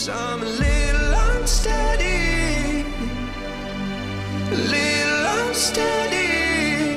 Cause I'm a little unsteady. A little unsteady.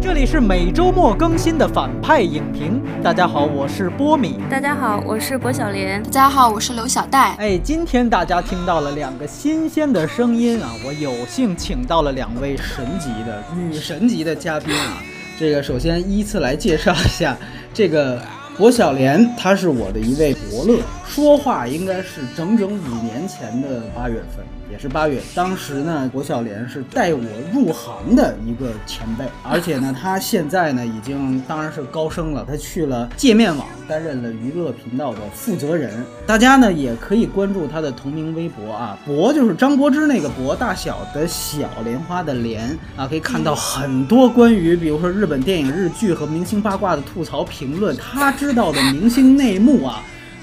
这里是每周末更新的反派影评。大家好，我是波米。大家好，我是薄小莲。大家好，我是刘小戴。哎，今天大家听到了两个新鲜的声音啊！我有幸请到了两位神级的女神级的嘉宾啊！这个首先依次来介绍一下，这个薄小莲，她是我的一位伯乐，说话应该是整整五年前的八月份。也是八月，当时呢，薄晓莲是带我入行的一个前辈，而且呢，他现在呢已经当然是高升了，他去了界面网担任了娱乐频道的负责人。大家呢也可以关注他的同名微博啊，博就是张柏芝那个博，大小的小莲花的莲啊，可以看到很多关于比如说日本电影、日剧和明星八卦的吐槽评论，他知道的明星内幕啊。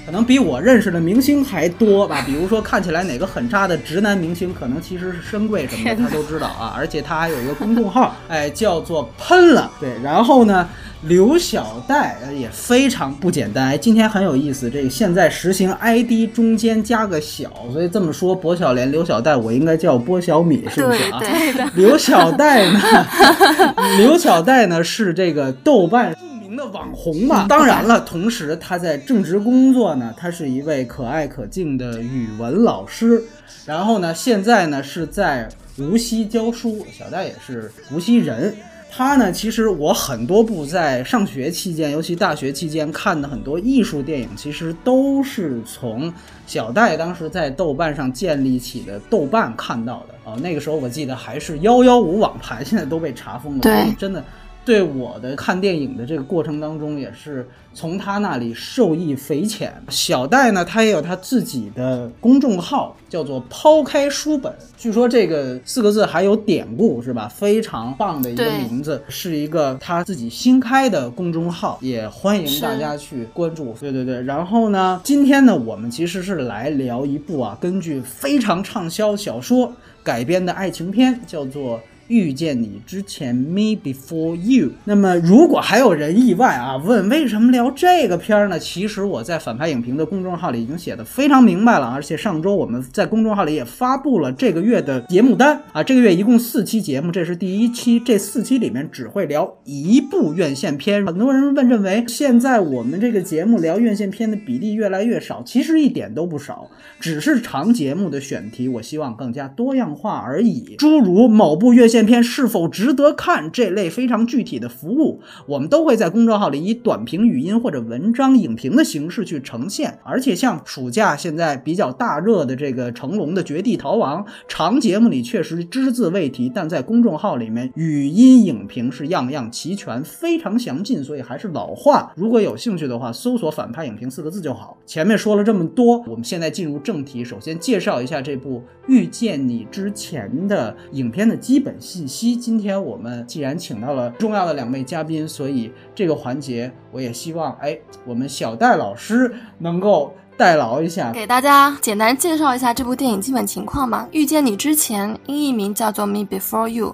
可能比我认识的明星还多吧，比如说看起来哪个很渣的直男明星，可能其实是深贵什么的，他都知道啊。而且他还有一个公众号，哎，叫做喷了。对，然后呢，刘小戴也非常不简单。哎，今天很有意思，这个现在实行 ID 中间加个小，所以这么说，薄小莲、刘小戴，我应该叫波小米，是不是啊？对的。刘小戴呢？刘小戴呢是这个豆瓣。的网红嘛，当然了，同时他在正职工作呢，他是一位可爱可敬的语文老师，然后呢，现在呢是在无锡教书。小戴也是无锡人，他呢，其实我很多部在上学期间，尤其大学期间看的很多艺术电影，其实都是从小戴当时在豆瓣上建立起的豆瓣看到的啊。那个时候我记得还是幺幺五网盘，现在都被查封了，对，真的。对我的看电影的这个过程当中，也是从他那里受益匪浅。小戴呢，他也有他自己的公众号，叫做“抛开书本”。据说这个四个字还有典故，是吧？非常棒的一个名字，是一个他自己新开的公众号，也欢迎大家去关注。对对对。然后呢，今天呢，我们其实是来聊一部啊，根据非常畅销小说改编的爱情片，叫做。遇见你之前，Me Before You。那么，如果还有人意外啊，问为什么聊这个片儿呢？其实我在反派影评的公众号里已经写的非常明白了，而且上周我们在公众号里也发布了这个月的节目单啊。这个月一共四期节目，这是第一期，这四期里面只会聊一部院线片。很多人问认为现在我们这个节目聊院线片的比例越来越少，其实一点都不少，只是长节目的选题，我希望更加多样化而已。诸如某部院线。片是否值得看？这类非常具体的服务，我们都会在公众号里以短评、语音或者文章、影评的形式去呈现。而且像暑假现在比较大热的这个成龙的《绝地逃亡》，长节目里确实只字未提，但在公众号里面语音影评是样样齐全，非常详尽。所以还是老话，如果有兴趣的话，搜索“反派影评”四个字就好。前面说了这么多，我们现在进入正题，首先介绍一下这部《遇见你之前》的影片的基本。信息。今天我们既然请到了重要的两位嘉宾，所以这个环节我也希望，哎，我们小戴老师能够代劳一下，给大家简单介绍一下这部电影基本情况吧。遇见你之前，英译名叫做《Me Before You》，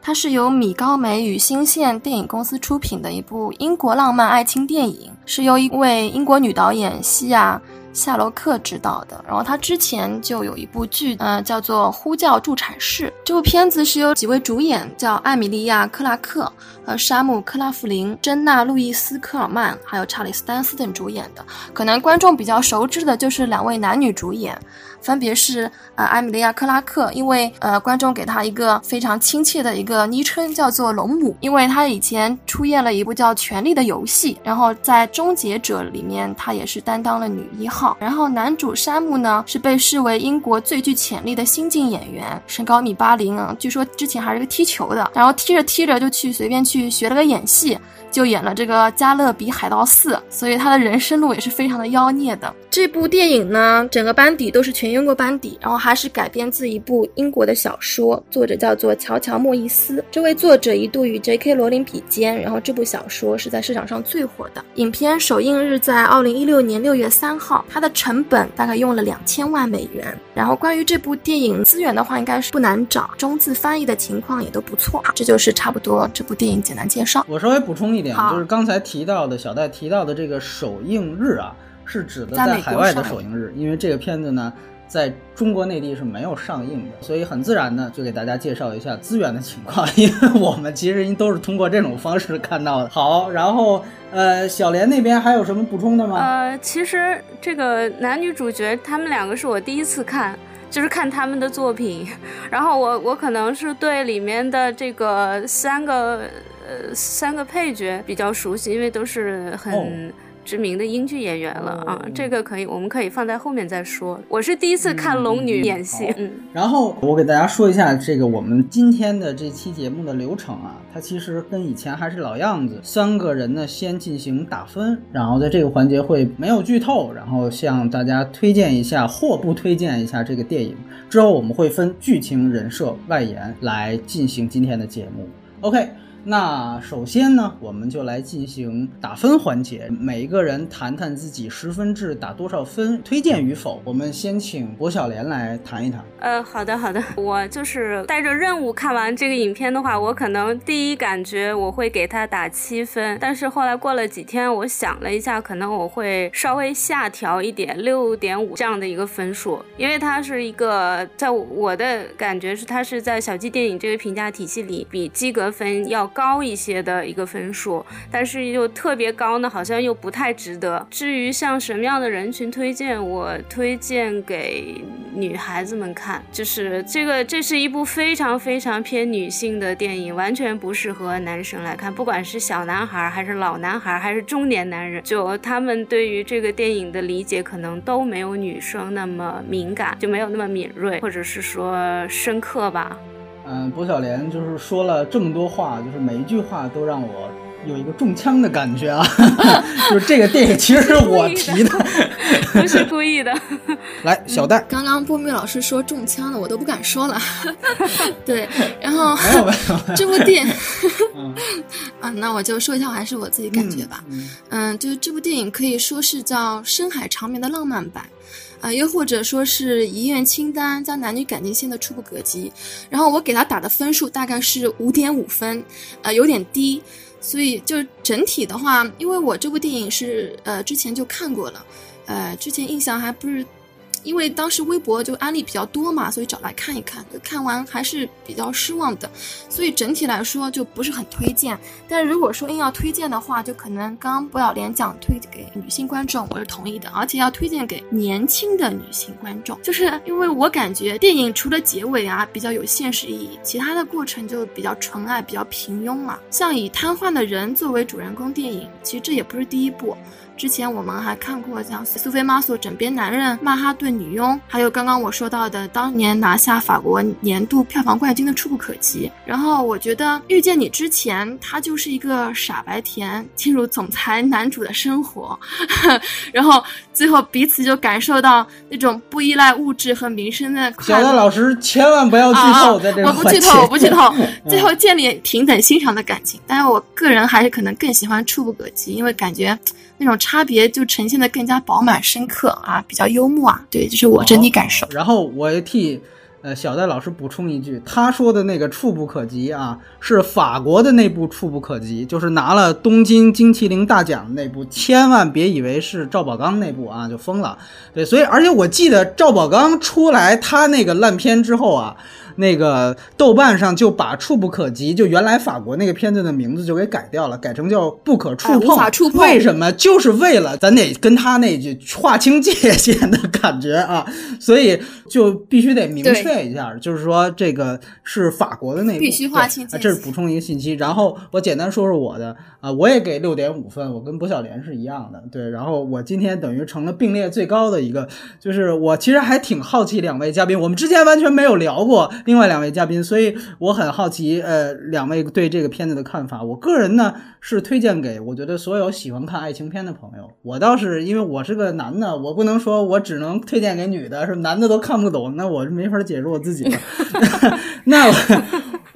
它是由米高梅与新线电影公司出品的一部英国浪漫爱情电影，是由一位英国女导演西亚。夏洛克执导的，然后他之前就有一部剧，呃，叫做《呼叫助产士》。这部片子是由几位主演，叫艾米莉亚·克拉克、和沙姆·克拉弗林、珍娜·路易斯·科尔曼，还有查理斯·丹斯等主演的。可能观众比较熟知的就是两位男女主演。分别是呃艾米莉亚·克拉克，因为呃观众给她一个非常亲切的一个昵称，叫做龙母，因为她以前出演了一部叫《权力的游戏》，然后在《终结者》里面她也是担当了女一号。然后男主山姆呢是被视为英国最具潜力的新晋演员，身高米八零啊，据说之前还是个踢球的，然后踢着踢着就去随便去学了个演戏。就演了这个《加勒比海盗四》，所以他的人生路也是非常的妖孽的。这部电影呢，整个班底都是全英国班底，然后还是改编自一部英国的小说，作者叫做乔乔·莫伊斯。这位作者一度与 J.K. 罗琳比肩，然后这部小说是在市场上最火的。影片首映日在二零一六年六月三号，它的成本大概用了两千万美元。然后关于这部电影资源的话，应该是不难找，中字翻译的情况也都不错。这就是差不多这部电影简单介绍。我稍微补充一点，就是刚才提到的小戴提到的这个首映日啊，是指的在海外的首映日，因为这个片子呢。在中国内地是没有上映的，所以很自然呢就给大家介绍一下资源的情况，因为我们其实都是通过这种方式看到的。好，然后呃，小莲那边还有什么补充的吗？呃，其实这个男女主角他们两个是我第一次看，就是看他们的作品，然后我我可能是对里面的这个三个呃三个配角比较熟悉，因为都是很。哦知名的英剧演员了啊哦，这个可以，我们可以放在后面再说。我是第一次看龙女演戏，嗯，然后我给大家说一下这个我们今天的这期节目的流程啊，它其实跟以前还是老样子，三个人呢先进行打分，然后在这个环节会没有剧透，然后向大家推荐一下或不推荐一下这个电影，之后我们会分剧情、人设、外延来进行今天的节目。OK。那首先呢，我们就来进行打分环节，每一个人谈谈自己十分制打多少分，推荐与否。我们先请薄小莲来谈一谈。呃，好的好的，我就是带着任务看完这个影片的话，我可能第一感觉我会给他打七分，但是后来过了几天，我想了一下，可能我会稍微下调一点，六点五这样的一个分数，因为它是一个在我的感觉是它是在小鸡电影这个评价体系里比及格分要高一些的一个分数，但是又特别高呢，好像又不太值得。至于像什么样的人群推荐，我推荐给女孩子们看，就是这个，这是一部非常非常偏女性的电影，完全不适合男生来看，不管是小男孩还是老男孩还是中年男人，就他们对于这个电影的理解可能都没有女生那么敏感，就没有那么敏锐，或者是说深刻吧。嗯，薄晓莲就是说了这么多话，就是每一句话都让我有一个中枪的感觉啊！就是这个电影其实是我提的。不是故意的。来，小戴，刚刚波米老师说中枪了，我都不敢说了。对，然后这部电，嗯啊，那我就说一下还是我自己感觉吧。嗯嗯，就是这部电影可以说是叫深海长眠的浪漫版。啊、又或者说是遗愿清单加男女感情线的初步格局，然后我给他打的分数大概是五点五分，呃，有点低，所以就整体的话，因为我这部电影是呃之前就看过了，呃，之前印象还不是，因为当时微博就案例比较多嘛，所以找来看一看，就看完还是比较失望的，所以整体来说就不是很推荐。但如果说硬要推荐的话，就可能刚刚薄小莲讲推给女性观众，我是同意的，而且要推荐给年轻的女性观众，就是因为我感觉电影除了结尾啊比较有现实意义，其他的过程就比较纯爱、比较平庸嘛。像以瘫痪的人作为主人公电影，其实这也不是第一部。之前我们还看过像苏菲玛索《枕边男人》、《曼哈顿女佣》，还有刚刚我说到的当年拿下法国年度票房冠军的《触不可及》。然后我觉得遇见你之前，他就是一个傻白甜进入总裁男主的生活，然后最后彼此就感受到那种不依赖物质和名声的快乐。老师千万不要剧透，在这个啊我不剧透，我不剧透。最后建立平等欣赏的感情，但是我个人还是可能更喜欢《触不可及》，因为感觉那种差别就呈现的更加饱满深刻啊，比较幽默啊。对，这是我整体感受。然后我也替呃小戴老师补充一句，他说的那个触不可及啊，是法国的那部触不可及，就是拿了东京金麒麟大奖的那部，千万别以为是赵宝刚那部啊，就疯了。对，所以而且我记得赵宝刚出来他那个烂片之后啊。那个豆瓣上就把《触不可及》就原来法国那个片子的名字就给改掉了，改成叫《不可触碰》为什么？就是为了咱得跟他那句划清界限的感觉啊，所以就必须得明确一下，就是说这个是法国的那部，必须划清这是补充一个信息。然后我简单说说我的啊，我也给六点五分，我跟薄晓莲是一样的，对。然后我今天等于成了并列最高的一个，就是我其实还挺好奇两位嘉宾，我们之前完全没有聊过另外两位嘉宾，所以我很好奇，呃，两位对这个片子的看法。我个人呢是推荐给我觉得所有喜欢看爱情片的朋友。我倒是因为我是个男的，我不能说我只能推荐给女的，是男的都看不懂，那我是没法解释我自己了。那我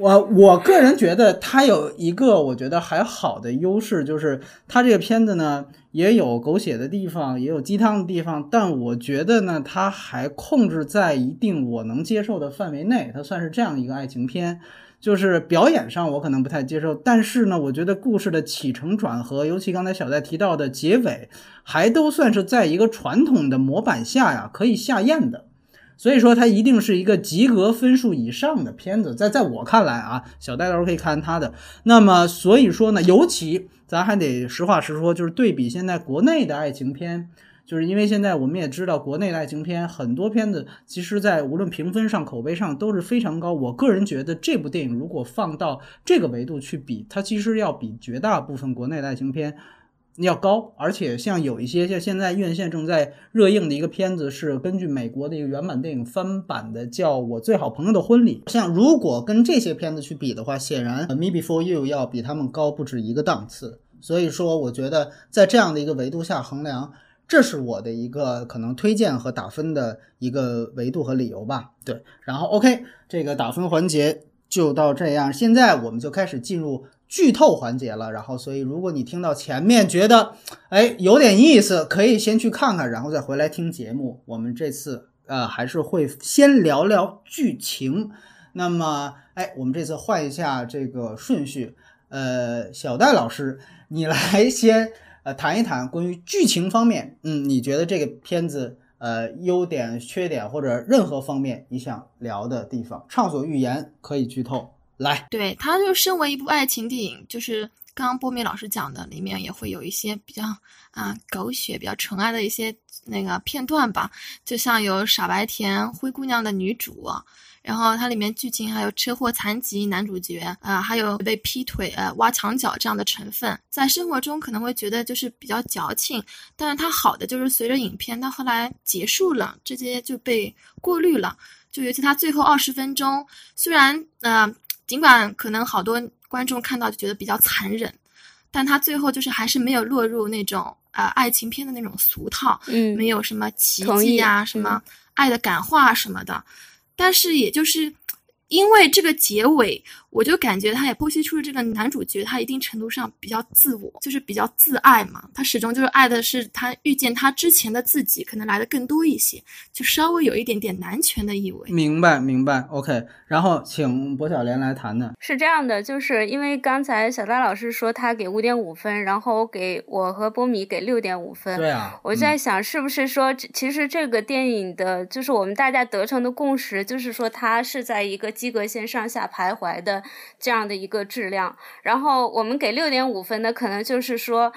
我我个人觉得它有一个我觉得还好的优势，就是它这个片子呢也有狗血的地方，也有鸡汤的地方，但我觉得呢它还控制在一定我能接受的范围内，它算是这样一个爱情片。就是表演上我可能不太接受，但是呢，我觉得故事的起承转合，尤其刚才小戴提到的结尾，还都算是在一个传统的模板下呀可以下咽的。所以说，它一定是一个及格分数以上的片子，在在我看来啊，小戴到时候可以看他的。那么，所以说呢，尤其咱还得实话实说，就是对比现在国内的爱情片。就是因为现在我们也知道，国内的爱情片很多片子，其实在无论评分上、口碑上都是非常高。我个人觉得，这部电影如果放到这个维度去比，它其实要比绝大部分国内的爱情片要高。而且像有一些像现在院线正在热映的一个片子，是根据美国的一个原版电影翻版的，叫《我最好朋友的婚礼》。像如果跟这些片子去比的话，显然《Me Before You》要比他们高不止一个档次。所以说，我觉得在这样的一个维度下衡量。这是我的一个可能推荐和打分的一个维度和理由吧。对，然后 OK，这个打分环节就到这样。现在我们就开始进入剧透环节了。然后，所以如果你听到前面觉得哎有点意思，可以先去看看，然后再回来听节目。我们这次呃还是会先聊聊剧情。那么，哎，我们这次换一下这个顺序。呃，小戴老师，你来先。呃，谈一谈关于剧情方面，嗯，你觉得这个片子呃优点、缺点或者任何方面你想聊的地方，畅所欲言，可以剧透。来，对，它就身为一部爱情电影，就是刚刚波米老师讲的，里面也会有一些比较啊狗血、比较纯爱的一些那个片段吧，就像有傻白甜、灰姑娘的女主。然后它里面剧情还有车祸残疾男主角啊，还有被劈腿、呃挖墙脚这样的成分，在生活中可能会觉得就是比较矫情，但是它好的就是随着影片到后来结束了，这些就被过滤了。就尤其它最后二十分钟，虽然呃尽管可能好多观众看到就觉得比较残忍，但他最后就是还是没有落入那种呃爱情片的那种俗套，嗯，没有什么奇迹啊、什么爱的感化什么的。但是，也就是因为这个结尾。我就感觉他也剖析出了这个男主角，他一定程度上比较自我，就是比较自爱嘛。他始终就是爱的是他遇见他之前的自己，可能来的更多一些，就稍微有一点点男权的意味。明白，明白。OK，然后请薄小莲来谈谈。是这样的，就是因为刚才小戴老师说他给五点五分，然后给我和波米给六点五分。对啊。我在想，是不是说，其实这个电影的，就是我们大家得成的共识，就是说它是在一个及格线上下徘徊的。这样的一个质量，然后我们给六点五分的，可能就是说，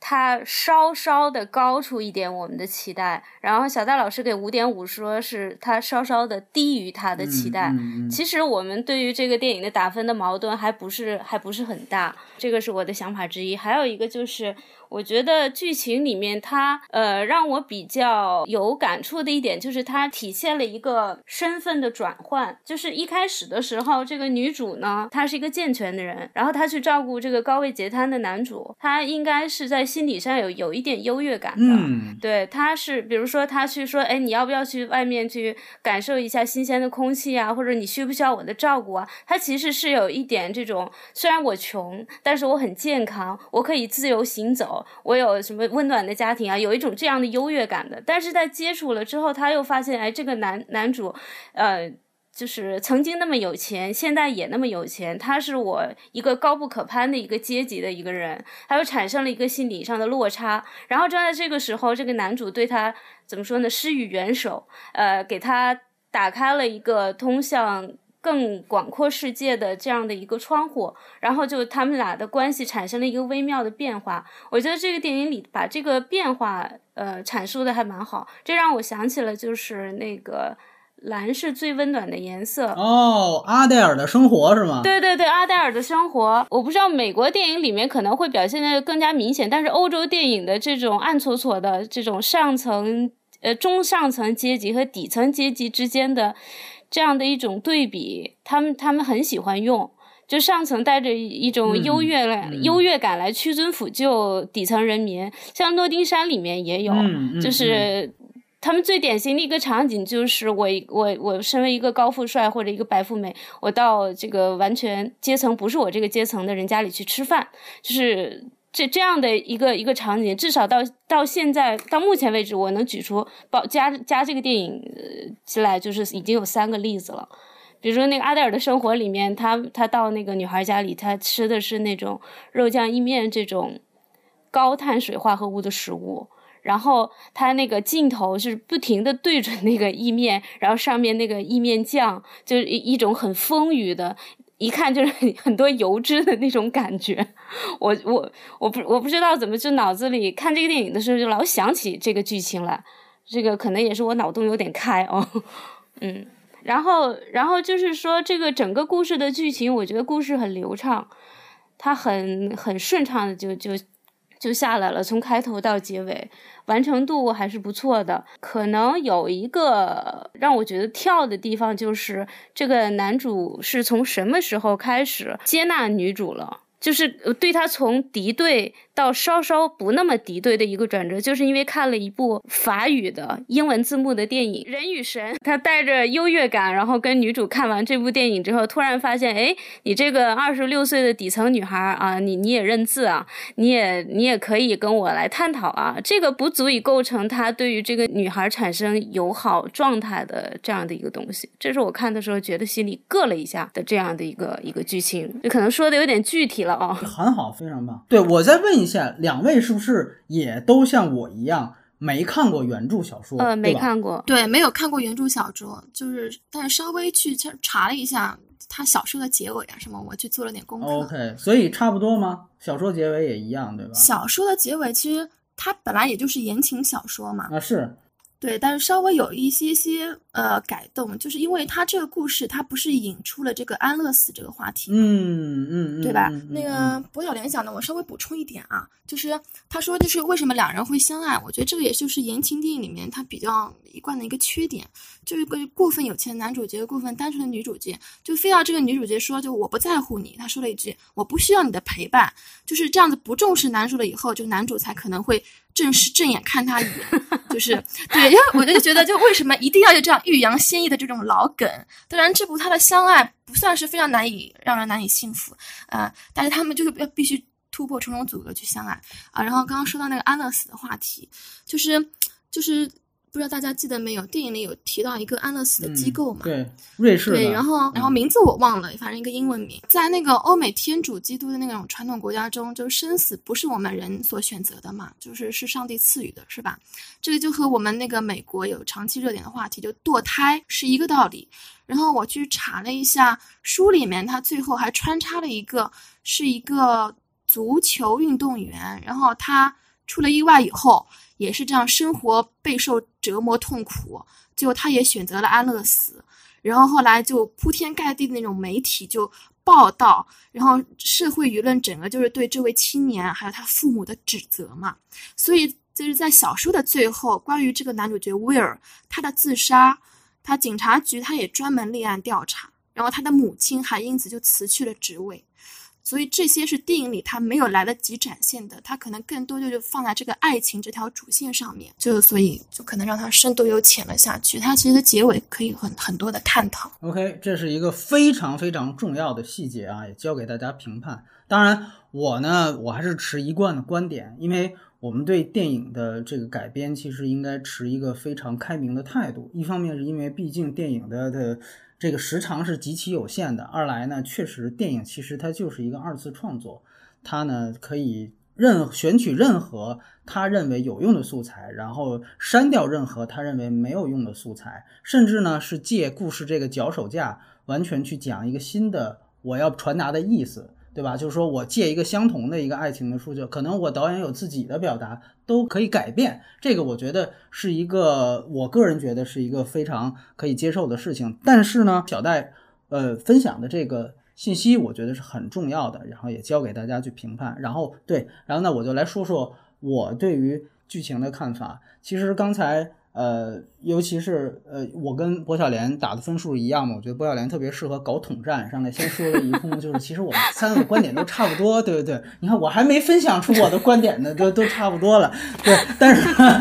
它稍稍的高出一点我们的期待。然后小戴老师给五点五，说是它稍稍的低于他的期待。其实我们对于这个电影的打分的矛盾还不是还不是很大，这个是我的想法之一。还有一个就是。我觉得剧情里面，它呃让我比较有感触的一点，就是它体现了一个身份的转换。就是一开始的时候，这个女主呢，她是一个健全的人，然后她去照顾这个高位截瘫的男主，她应该是在心理上有有一点优越感的。嗯，对，她是比如说她去说，哎，你要不要去外面去感受一下新鲜的空气啊？或者你需不需要我的照顾啊？她其实是有一点这种，虽然我穷，但是我很健康，我可以自由行走。我有什么温暖的家庭啊？有一种这样的优越感的，但是在接触了之后，他又发现，哎，这个男男主，呃，就是曾经那么有钱，现在也那么有钱，他是我一个高不可攀的一个阶级的一个人，他又产生了一个心理上的落差。然后正在这个时候，这个男主对他怎么说呢？施予援手，呃，给他打开了一个通向。更广阔世界的这样的一个窗户，然后就他们俩的关系产生了一个微妙的变化。我觉得这个电影里把这个变化呃阐述的还蛮好，这让我想起了就是那个蓝是最温暖的颜色哦，阿黛尔的生活是吗？对对对，阿黛尔的生活，我不知道美国电影里面可能会表现的更加明显，但是欧洲电影的这种暗搓搓的这种上层呃中上层阶级和底层阶级之间的。这样的一种对比，他们他们很喜欢用。就上层带着一种优越来、优越感来屈尊俯就底层人民，像诺丁山里面也有，就是他们最典型的一个场景就是我我我身为一个高富帅或者一个白富美，我到这个完全阶层不是我这个阶层的人家里去吃饭，就是这这样的一个一个场景，至少到到现在到目前为止，我能举出包加加这个电影呃进来，就是已经有三个例子了。比如说那个阿黛尔的生活里面，他他到那个女孩家里，他吃的是那种肉酱意面这种高碳水化合物的食物，然后他那个镜头是不停的对准那个意面，然后上面那个意面酱就是一一种很丰腴的，一看就是 很多油脂的那种感觉。我我我不我不知道怎么就脑子里看这个电影的时候就老想起这个剧情来，这个可能也是我脑洞有点开哦，嗯。然后，然后就是说，这个整个故事的剧情，我觉得故事很流畅，它很很顺畅的就就就下来了，从开头到结尾，完成度还是不错的。可能有一个让我觉得跳的地方，就是这个男主是从什么时候开始接纳女主了？就是对他从敌对到稍稍不那么敌对的一个转折，就是因为看了一部法语的英文字幕的电影《人与神》，他带着优越感，然后跟女主看完这部电影之后，突然发现，哎，你这个二十六岁的底层女孩啊，你你也认字啊，你也你也可以跟我来探讨啊，这个不足以构成他对于这个女孩产生友好状态的这样的一个东西。这是我看的时候觉得心里膈了一下的这样的一个一个剧情，就可能说的有点具体了。哦，很好，非常棒。对我再问一下，两位是不是也都像我一样没看过原著小说？呃，没看过。对，没有看过原著小说，就是但是稍微去查查了一下他小说的结尾啊什么，我去做了点功课。OK，所以差不多吗？小说结尾也一样，对吧？小说的结尾其实它本来也就是言情小说嘛，啊，是，对，但是稍微有一些些呃改动，就是因为它这个故事它不是引出了这个安乐死这个话题嘛，嗯嗯嗯，对吧？嗯那个博小联想的，我稍微补充一点啊，就是他说就是为什么两人会相爱，我觉得这个也就是言情电影里面它比较一贯的一个缺点，就是一个过分有钱的男主角，过分单纯的女主角，就非要这个女主角说就我不在乎你，她说了一句我不需要你的陪伴，就是这样子不重视男主了以后，就男主才可能会正视正眼看他一眼，就是对，因为我就觉得就为什么一定要有这样欲扬先抑的这种老梗？当然，这部他的相爱不算是非常难以让人难以信服，啊，但是他们就是要必须突破重重阻隔去相爱啊。然后刚刚说到那个安乐死的话题，就是就是不知道大家记得没有，电影里有提到一个安乐死的机构嘛？嗯对，瑞士，对，然后然后嗯名字我忘了，反正一个英文名，在那个欧美天主基督的那种传统国家中，就是生死不是我们人所选择的嘛，就是是上帝赐予的，是吧？这个就和我们那个美国有长期热点的话题，就堕胎是一个道理。然后我去查了一下，书里面他最后还穿插了一个是一个足球运动员，然后他出了意外以后，也是这样生活备受折磨痛苦，最后他也选择了安乐死。然后后来就铺天盖地的那种媒体就报道，然后社会舆论整个就是对这位青年还有他父母的指责嘛。所以就是在小说的最后，关于这个男主角威尔他的自杀，他警察局他也专门立案调查，然后他的母亲还因此就辞去了职位。所以这些是电影里他没有来得及展现的，他可能更多就是放在这个爱情这条主线上面，就所以就可能让它深度又浅了下去。它其实的结尾可以很很多的探讨。OK，这是一个非常非常重要的细节啊，也交给大家评判。当然，我呢，我还是持一贯的观点，因为我们对电影的这个改编，其实应该持一个非常开明的态度。一方面是因为毕竟电影的的这个时长是极其有限的；二来呢，确实电影其实它就是一个二次创作，它呢可以任选取任何他认为有用的素材，然后删掉任何他认为没有用的素材，甚至呢是借故事这个脚手架，完全去讲一个新的我要传达的意思，对吧？就是说我借一个相同的一个爱情的书，就可能我导演有自己的表达，都可以改变。这个我觉得是一个，我个人觉得是一个非常可以接受的事情。但是呢，小戴呃分享的这个信息，我觉得是很重要的，然后也交给大家去评判。然后对，然后呢，我就来说说我对于剧情的看法。其实刚才呃，尤其是呃，我跟薄晓莲打的分数一样嘛，我觉得薄晓莲特别适合搞统战，上来先说了一通，就是其实我们 三个观点都差不多，对不对？你看我还没分享出我的观点呢，都都差不多了，对，但是呢，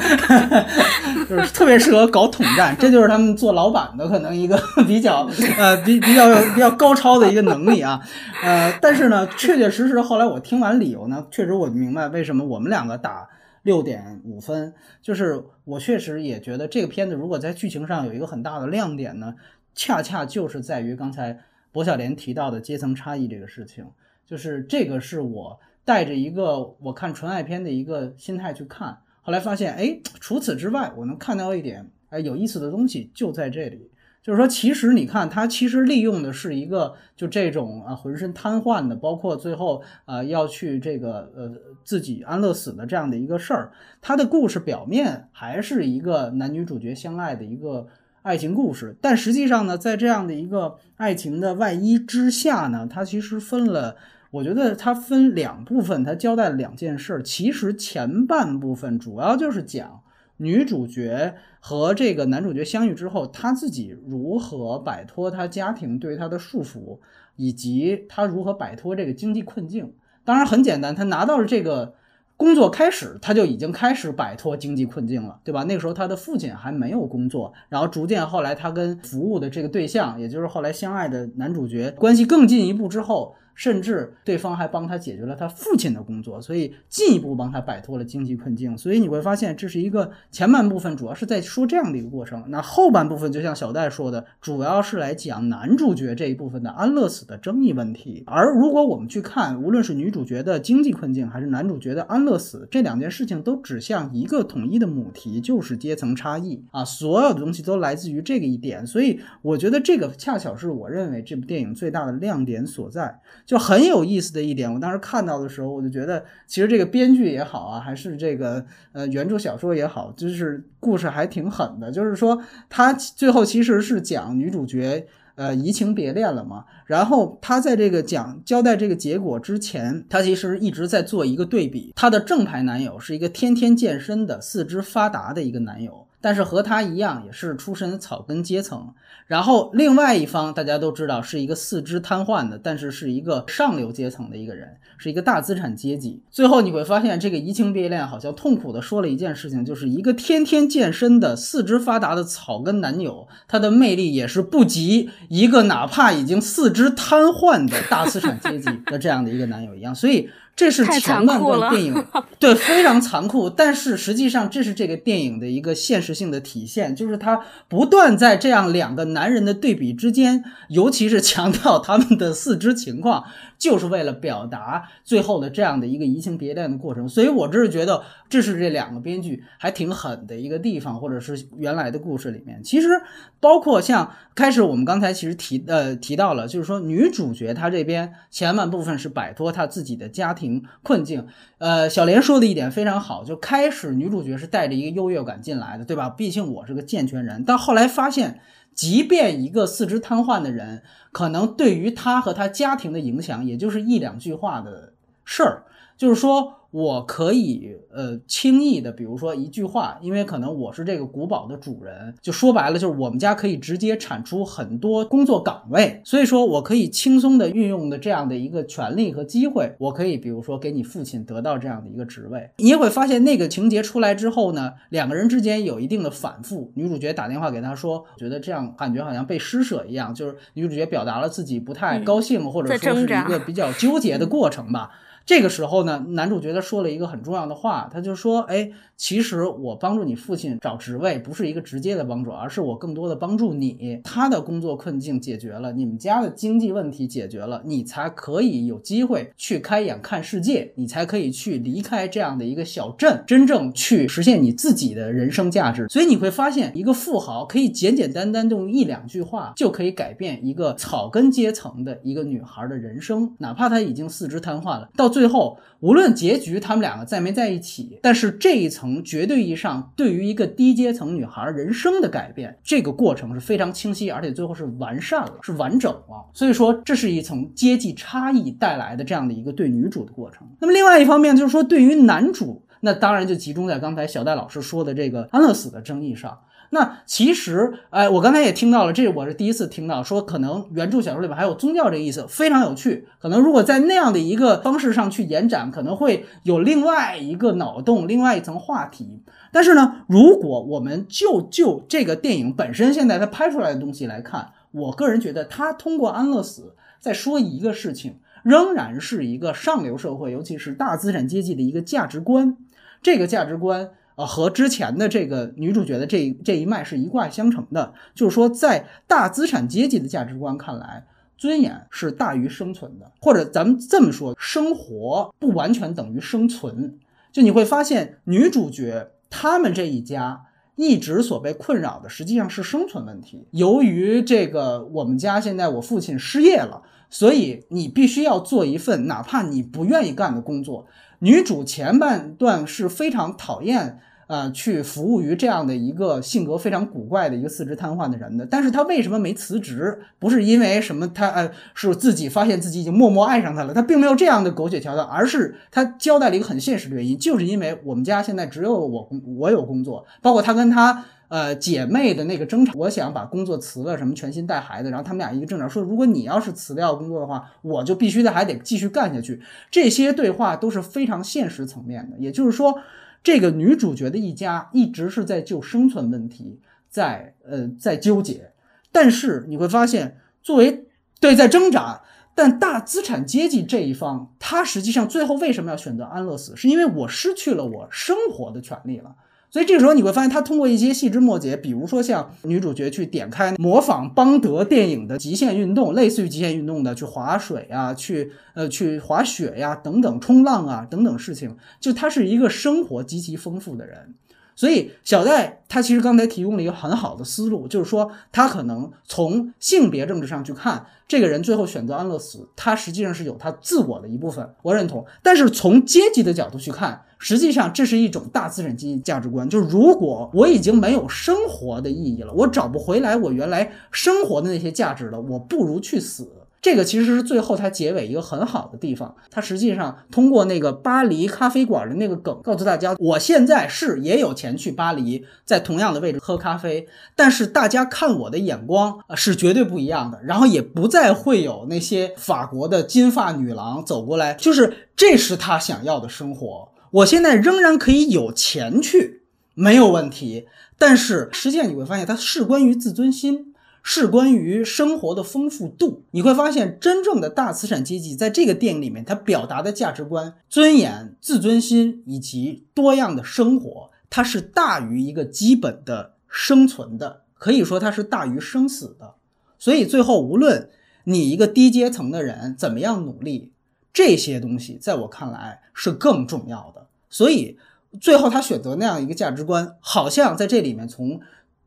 就是特别适合搞统战，这就是他们做老板的可能一个 比较呃比比较比较高超的一个能力啊，呃，但是呢，确确实实后来我听完理由呢，确实我明白为什么我们两个打。六点五分，就是我确实也觉得这个片子如果在剧情上有一个很大的亮点呢，恰恰就是在于刚才薄晓莲提到的阶层差异这个事情，就是这个是我带着一个我看纯爱片的一个心态去看，后来发现，哎，除此之外，我能看到一点哎有意思的东西就在这里。就是说，其实你看，他其实利用的是一个就这种啊浑身瘫痪的，包括最后啊要去这个呃自己安乐死的这样的一个事儿。他的故事表面还是一个男女主角相爱的一个爱情故事，但实际上呢，在这样的一个爱情的外衣之下呢，他其实分了，我觉得他分两部分，他交代了两件事。其实前半部分主要就是讲。女主角和这个男主角相遇之后，他自己如何摆脱他家庭对他的束缚，以及他如何摆脱这个经济困境。当然很简单，他拿到了这个工作开始，他就已经开始摆脱经济困境了，对吧？那个时候他的父亲还没有工作，然后逐渐后来他跟服务的这个对象，也就是后来相爱的男主角关系更进一步之后。甚至对方还帮他解决了他父亲的工作，所以进一步帮他摆脱了经济困境。所以你会发现，这是一个前半部分主要是在说这样的一个过程。那后半部分就像小戴说的，主要是来讲男主角这一部分的安乐死的争议问题。而如果我们去看，无论是女主角的经济困境，还是男主角的安乐死，这两件事情都指向一个统一的母题，就是阶层差异啊。所有的东西都来自于这个一点。所以我觉得这个恰巧是我认为这部电影最大的亮点所在。就很有意思的一点，我当时看到的时候，我就觉得，其实这个编剧也好啊，还是这个呃原著小说也好，就是故事还挺狠的。就是说，他最后其实是讲女主角呃移情别恋了嘛。然后他在这个讲交代这个结果之前，他其实一直在做一个对比。他的正牌男友是一个天天健身的四肢发达的一个男友。但是和他一样，也是出身草根阶层。然后另外一方，大家都知道是一个四肢瘫痪的，但是是一个上流阶层的一个人，是一个大资产阶级。最后你会发现，这个移情别恋好像痛苦的说了一件事情，就是一个天天健身的四肢发达的草根男友，他的魅力也是不及一个哪怕已经四肢瘫痪的大资产阶级的这样的一个男友一样。所以。这是前半段电影，对，非常残酷。但是实际上，这是这个电影的一个现实性的体现，就是他不断在这样两个男人的对比之间，尤其是强调他们的四肢情况。就是为了表达最后的这样的一个移情别恋的过程，所以我这是觉得这是这两个编剧还挺狠的一个地方，或者是原来的故事里面，其实包括像开始我们刚才其实提呃提到了，就是说女主角她这边前半部分是摆脱她自己的家庭困境，呃，小莲说的一点非常好，就开始女主角是带着一个优越感进来的，对吧？毕竟我是个健全人，但后来发现。即便一个四肢瘫痪的人，可能对于他和他家庭的影响，也就是一两句话的事儿，就是说。我可以呃轻易的，比如说一句话，因为可能我是这个古堡的主人，就说白了就是我们家可以直接产出很多工作岗位，所以说我可以轻松的运用的这样的一个权利和机会，我可以比如说给你父亲得到这样的一个职位。你也会发现那个情节出来之后呢，两个人之间有一定的反复。女主角打电话给他说，觉得这样感觉好像被施舍一样，就是女主角表达了自己不太高兴，或者说是一个比较纠结的过程吧。这个时候呢，男主角他说了一个很重要的话，他就说：“哎，其实我帮助你父亲找职位，不是一个直接的帮助，而是我更多的帮助你。他的工作困境解决了，你们家的经济问题解决了，你才可以有机会去开眼看世界，你才可以去离开这样的一个小镇，真正去实现你自己的人生价值。所以你会发现，一个富豪可以简简单单用一两句话就可以改变一个草根阶层的一个女孩的人生，哪怕她已经四肢瘫痪了，到。最后，无论结局他们两个在没在一起，但是这一层绝对意义上对于一个低阶层女孩人生的改变，这个过程是非常清晰，而且最后是完善了，是完整了。所以说，这是一层阶级差异带来的这样的一个对女主的过程。那么另外一方面就是说，对于男主。那当然就集中在刚才小戴老师说的这个安乐死的争议上。那其实，哎，我刚才也听到了，这我是第一次听到，说可能原著小说里面还有宗教这个意思，非常有趣。可能如果在那样的一个方式上去延展，可能会有另外一个脑洞，另外一层话题。但是呢，如果我们就就这个电影本身现在它拍出来的东西来看，我个人觉得它通过安乐死在说一个事情，仍然是一个上流社会，尤其是大资产阶级的一个价值观。这个价值观。和之前的这个女主角的这这一脉是一脉相承的，就是说，在大资产阶级的价值观看来，尊严是大于生存的，或者咱们这么说，生活不完全等于生存。就你会发现，女主角他们这一家一直所被困扰的，实际上是生存问题。由于这个，我们家现在我父亲失业了，所以你必须要做一份哪怕你不愿意干的工作。女主前半段是非常讨厌，呃，去服务于这样的一个性格非常古怪的一个四肢瘫痪的人的。但是他为什么没辞职？不是因为什么，他呃，是自己发现自己已经默默爱上他了。他并没有这样的狗血桥段，而是他交代了一个很现实的原因，就是因为我们家现在只有我工，我有工作，包括他跟他。呃，姐妹的那个争吵，我想把工作辞了，什么全心带孩子，然后他们俩一个争吵，说如果你要是辞掉工作的话，我就必须得还得继续干下去。这些对话都是非常现实层面的，也就是说，这个女主角的一家一直是在就生存问题在呃在纠结，但是你会发现，作为对在挣扎，但大资产阶级这一方，他实际上最后为什么要选择安乐死，是因为我失去了我生活的权利了。所以这个时候你会发现，他通过一些细枝末节，比如说像女主角去点开模仿邦德电影的极限运动，类似于极限运动的去划水啊，去呃去滑雪呀等等冲浪啊等等事情，就他是一个生活极其丰富的人。所以小戴他其实刚才提供了一个很好的思路，就是说他可能从性别政治上去看，这个人最后选择安乐死，他实际上是有他自我的一部分，我认同。但是从阶级的角度去看，实际上这是一种大资产阶级价值观，就是如果我已经没有生活的意义了，我找不回来我原来生活的那些价值了，我不如去死。这个其实是最后它结尾一个很好的地方。它实际上通过那个巴黎咖啡馆的那个梗，告诉大家，我现在是也有钱去巴黎，在同样的位置喝咖啡，但是大家看我的眼光啊是绝对不一样的。然后也不再会有那些法国的金发女郎走过来，就是这是他想要的生活。我现在仍然可以有钱去，没有问题。但是实际上你会发现，它事关于自尊心。是关于生活的丰富度，你会发现，真正的大资产阶级在这个电影里面，它表达的价值观、尊严、自尊心以及多样的生活，它是大于一个基本的生存的，可以说它是大于生死的。所以最后，无论你一个低阶层的人怎么样努力，这些东西在我看来是更重要的。所以最后他选择那样一个价值观，好像在这里面从。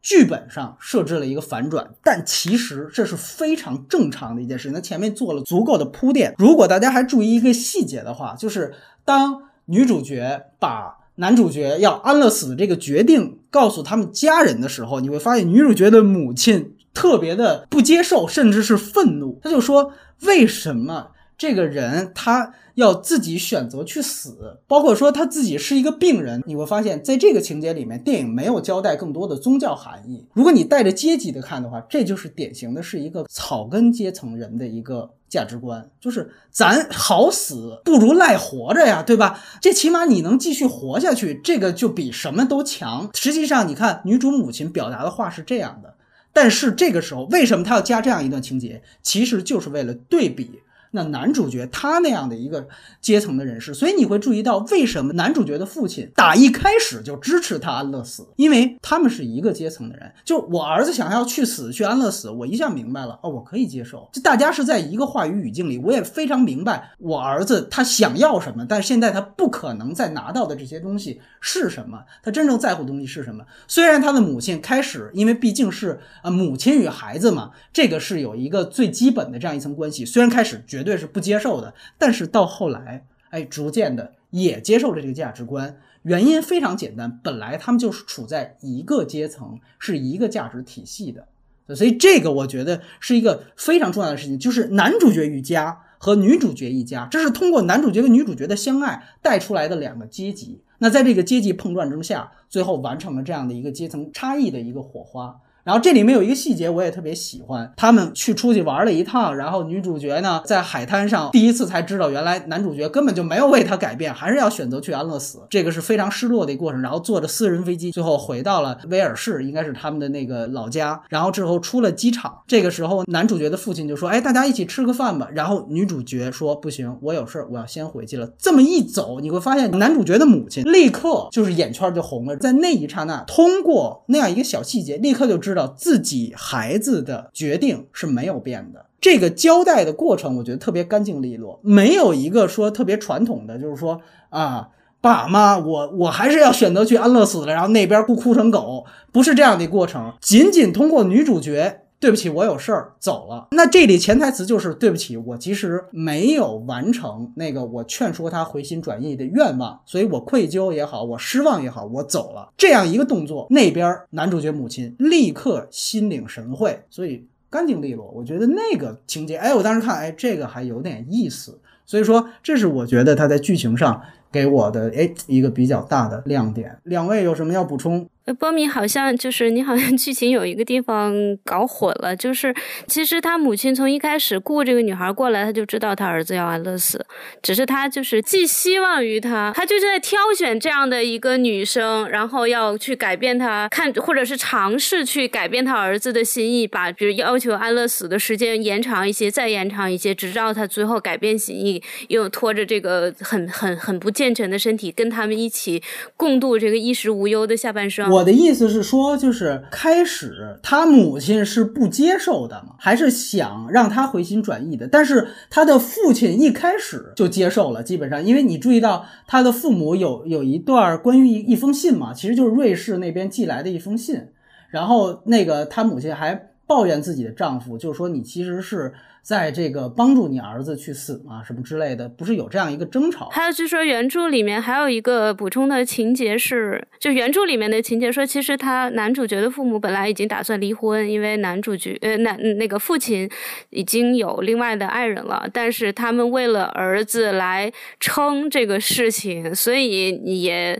剧本上设置了一个反转，但其实这是非常正常的一件事。那前面做了足够的铺垫。如果大家还注意一个细节的话，就是当女主角把男主角要安乐死这个决定告诉他们家人的时候，你会发现女主角的母亲特别的不接受，甚至是愤怒。他就说：“为什么这个人他？”要自己选择去死，包括说他自己是一个病人，你会发现在这个情节里面，电影没有交代更多的宗教含义。如果你带着阶级的看的话，这就是典型的是一个草根阶层人的一个价值观，就是咱好死不如赖活着呀，对吧？这起码你能继续活下去，这个就比什么都强。实际上，你看女主母亲表达的话是这样的，但是这个时候为什么他要加这样一段情节？其实就是为了对比。那男主角他那样的一个阶层的人士，所以你会注意到为什么男主角的父亲打一开始就支持他安乐死，因为他们是一个阶层的人。就我儿子想要去死去安乐死，我一下明白了哦，我可以接受。就大家是在一个话语语境里，我也非常明白我儿子他想要什么，但是现在他不可能再拿到的这些东西是什么，他真正在乎的东西是什么。虽然他的母亲开始，因为毕竟是啊母亲与孩子嘛，这个是有一个最基本的这样一层关系。虽然开始觉。绝对是不接受的，但是到后来，哎，逐渐的也接受了这个价值观。原因非常简单，本来他们就是处在一个阶层，是一个价值体系的，所以这个我觉得是一个非常重要的事情，就是男主角一家和女主角一家，这是通过男主角和女主角的相爱带出来的两个阶级。那在这个阶级碰撞之下，最后完成了这样的一个阶层差异的一个火花。然后这里面有一个细节，我也特别喜欢。他们去出去玩了一趟，然后女主角呢在海滩上第一次才知道，原来男主角根本就没有为她改变，还是要选择去安乐死。这个是非常失落的一个过程。然后坐着私人飞机，最后回到了威尔士，应该是他们的那个老家。然后之后出了机场，这个时候男主角的父亲就说：“哎，大家一起吃个饭吧。”然后女主角说：“不行，我有事，我要先回去了。”这么一走，你会发现男主角的母亲立刻就是眼圈就红了。在那一刹那，通过那样一个小细节，立刻就知知道自己。孩子的决定是没有变的，这个交代的过程，我觉得特别干净利落，没有一个说特别传统的，就是说啊，爸妈，我我还是要选择去安乐死的，然后那边不哭成狗，不是这样的过程，仅仅通过女主角。对不起，我有事儿走了。那这里潜台词就是对不起，我其实没有完成那个我劝说他回心转意的愿望，所以我愧疚也好，我失望也好，我走了。这样一个动作，那边男主角母亲立刻心领神会，所以干净利落。我觉得那个情节，哎，我当时看，哎，这个还有点意思。所以说，这是我觉得他在剧情上给我的哎一个比较大的亮点。两位有什么要补充？波米好像就是你，好像 剧情有一个地方搞混了。就是其实他母亲从一开始雇这个女孩过来，他就知道他儿子要安乐死，只是他就是寄希望于他，他就是在挑选这样的一个女生，然后要去改变他，看或者是尝试去改变他儿子的心意，把比如要求安乐死的时间延长一些，再延长一些，直到他最后改变心意，又拖着这个很很很不健全的身体，跟他们一起共度这个衣食无忧的下半生。我的意思是说，就是开始他母亲是不接受的嘛，还是想让他回心转意的？但是他的父亲一开始就接受了，基本上，因为你注意到他的父母有有一段关于一封信嘛，其实就是瑞士那边寄来的一封信，然后那个他母亲还抱怨自己的丈夫，就是说你其实是。在这个帮助你儿子去死啊，什么之类的，不是有这样一个争吵？还有据说原著里面还有一个补充的情节是，就原著里面的情节说，其实他男主角的父母本来已经打算离婚，因为男主角呃男那个父亲已经有另外的爱人了，但是他们为了儿子来撑这个事情，所以也，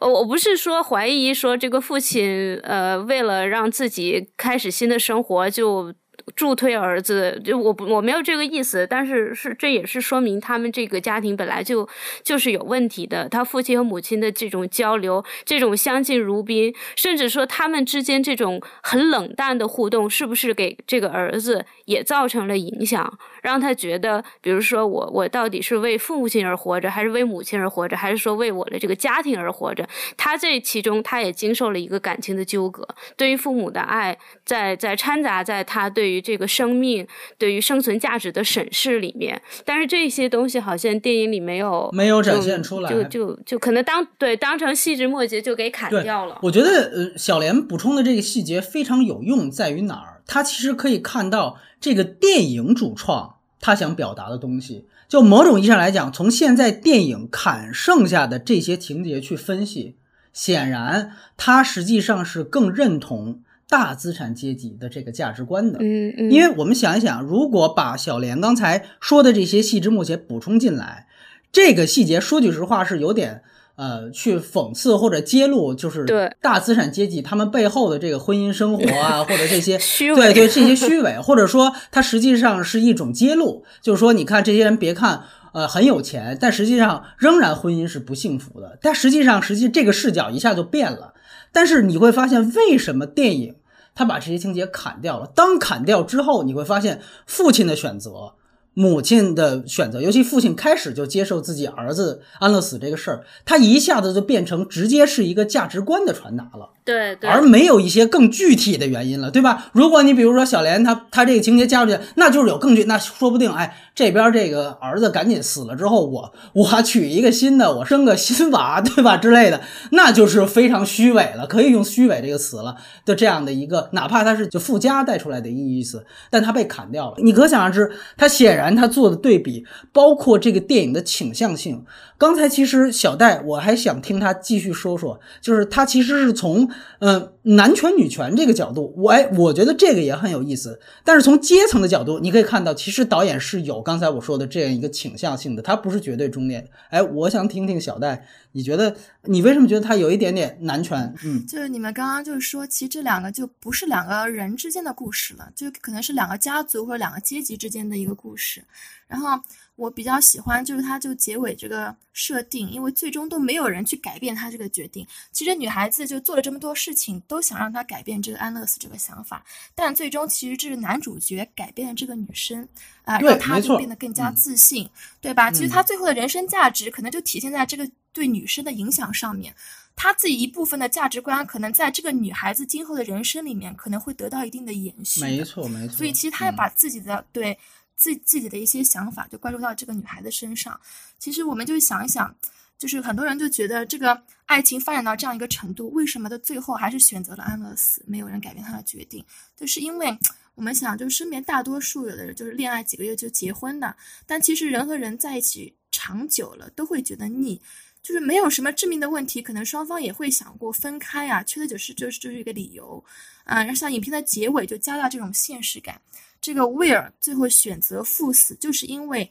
我我不是说怀疑说这个父亲呃为了让自己开始新的生活就。助推儿子，就我不我没有这个意思，但是是这也是说明他们这个家庭本来就就是有问题的。他父亲和母亲的这种交流，这种相敬如宾，甚至说他们之间这种很冷淡的互动，是不是给这个儿子也造成了影响，让他觉得，比如说我我到底是为父亲而活着，还是为母亲而活着，还是说为我的这个家庭而活着？他这其中他也经受了一个感情的纠葛，对于父母的爱，在在掺杂在他对于。这个生命对于生存价值的审视里面，但是这些东西好像电影里没有没有展现出来，就就就可能当对当成细枝末节就给砍掉了。我觉得呃，小莲补充的这个细节非常有用，在于哪儿？他其实可以看到这个电影主创他想表达的东西。就某种意义上来讲，从现在电影砍剩下的这些情节去分析，显然他实际上是更认同。大资产阶级的这个价值观的，嗯嗯，因为我们想一想，如果把小莲刚才说的这些细枝末节补充进来，这个细节说句实话是有点呃去讽刺或者揭露，就是对大资产阶级他们背后的这个婚姻生活啊，或者这些 虚伪，对对这些虚伪，或者说它实际上是一种揭露，就是说你看这些人别看呃很有钱，但实际上仍然婚姻是不幸福的，但实际上实际这个视角一下就变了。但是你会发现，为什么电影它把这些情节砍掉了？当砍掉之后，你会发现父亲的选择。母亲的选择，尤其父亲开始就接受自己儿子安乐死这个事儿，他一下子就变成直接是一个价值观的传达了，对，而没有一些更具体的原因了，对吧？如果你比如说小莲，她她这个情节加入去，那就是有更具，那说不定，哎，这边这个儿子赶紧死了之后，我 我娶一个新的，我生个新娃，对吧？之类的，那就是非常虚伪了，可以用虚伪这个词了的这样的一个，哪怕他是就附加带出来的一个意思，但他被砍掉了，你可想而知，他显然。他做的对比，包括这个电影的倾向性。刚才其实小戴，我还想听他继续说说，就是他其实是从嗯男权女权这个角度，我哎，我觉得这个也很有意思。但是从阶层的角度，你可以看到，其实导演是有刚才我说的这样一个倾向性的，他不是绝对中立。哎，我想听听小戴，你觉得你为什么觉得他有一点点男权？嗯，就是你们刚刚就是说，其实这两个就不是两个人之间的故事了，就可能是两个家族或者两个阶级之间的一个故事。然后。我比较喜欢就是它就结尾这个设定，因为最终都没有人去改变他这个决定。其实女孩子就做了这么多事情，都想让他改变这个安乐死这个想法，但最终其实这是男主角改变了这个女生，啊，让她就变得更加自信，对吧？其实他最后的人生价值可能就体现在这个对女生的影响上面，他自己一部分的价值观可能在这个女孩子今后的人生里面可能会得到一定的延续。没错，没错。所以其实他要把自己的对。自自己的一些想法就关注到这个女孩的身上，其实我们就想一想，就是很多人就觉得这个爱情发展到这样一个程度，为什么的最后还是选择了安乐死，没有人改变他的决定，就是因为我们想，就是身边大多数有的人就是恋爱几个月就结婚的，但其实人和人在一起长久了都会觉得腻，就是没有什么致命的问题，可能双方也会想过分开啊，缺的就是就是就是一个理由，啊，然后像影片的结尾就加大这种现实感。这个威尔最后选择赴死，就是因为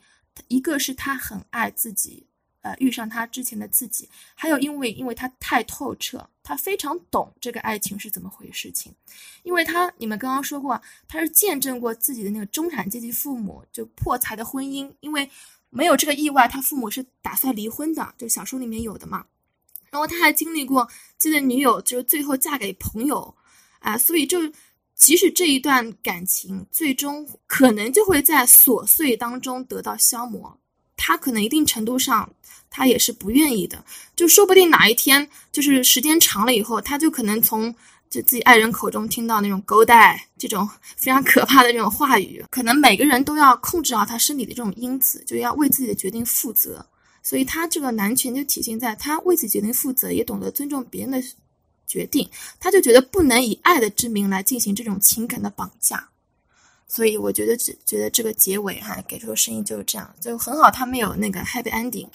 一个是他很爱自己，呃，遇上他之前的自己，还有因为因为他太透彻，他非常懂这个爱情是怎么回事情，因为他你们刚刚说过，他是见证过自己的那个中产阶级父母就破财的婚姻，因为没有这个意外，他父母是打算离婚的，就小说里面有的嘛，然后他还经历过自己的女友就是最后嫁给朋友，啊，所以就。即使这一段感情最终可能就会在琐碎当中得到消磨，他可能一定程度上他也是不愿意的，就说不定哪一天就是时间长了以后，他就可能从就自己爱人口中听到那种勾带这种非常可怕的这种话语，可能每个人都要控制好他身体的这种因子，就要为自己的决定负责，所以他这个男权就体现在他为自己决定负责，也懂得尊重别人的。决定，他就觉得不能以爱的之名来进行这种情感的绑架，所以我觉得只觉得这个结尾哈给出的声音就是这样，就很好，他没有那个 happy ending，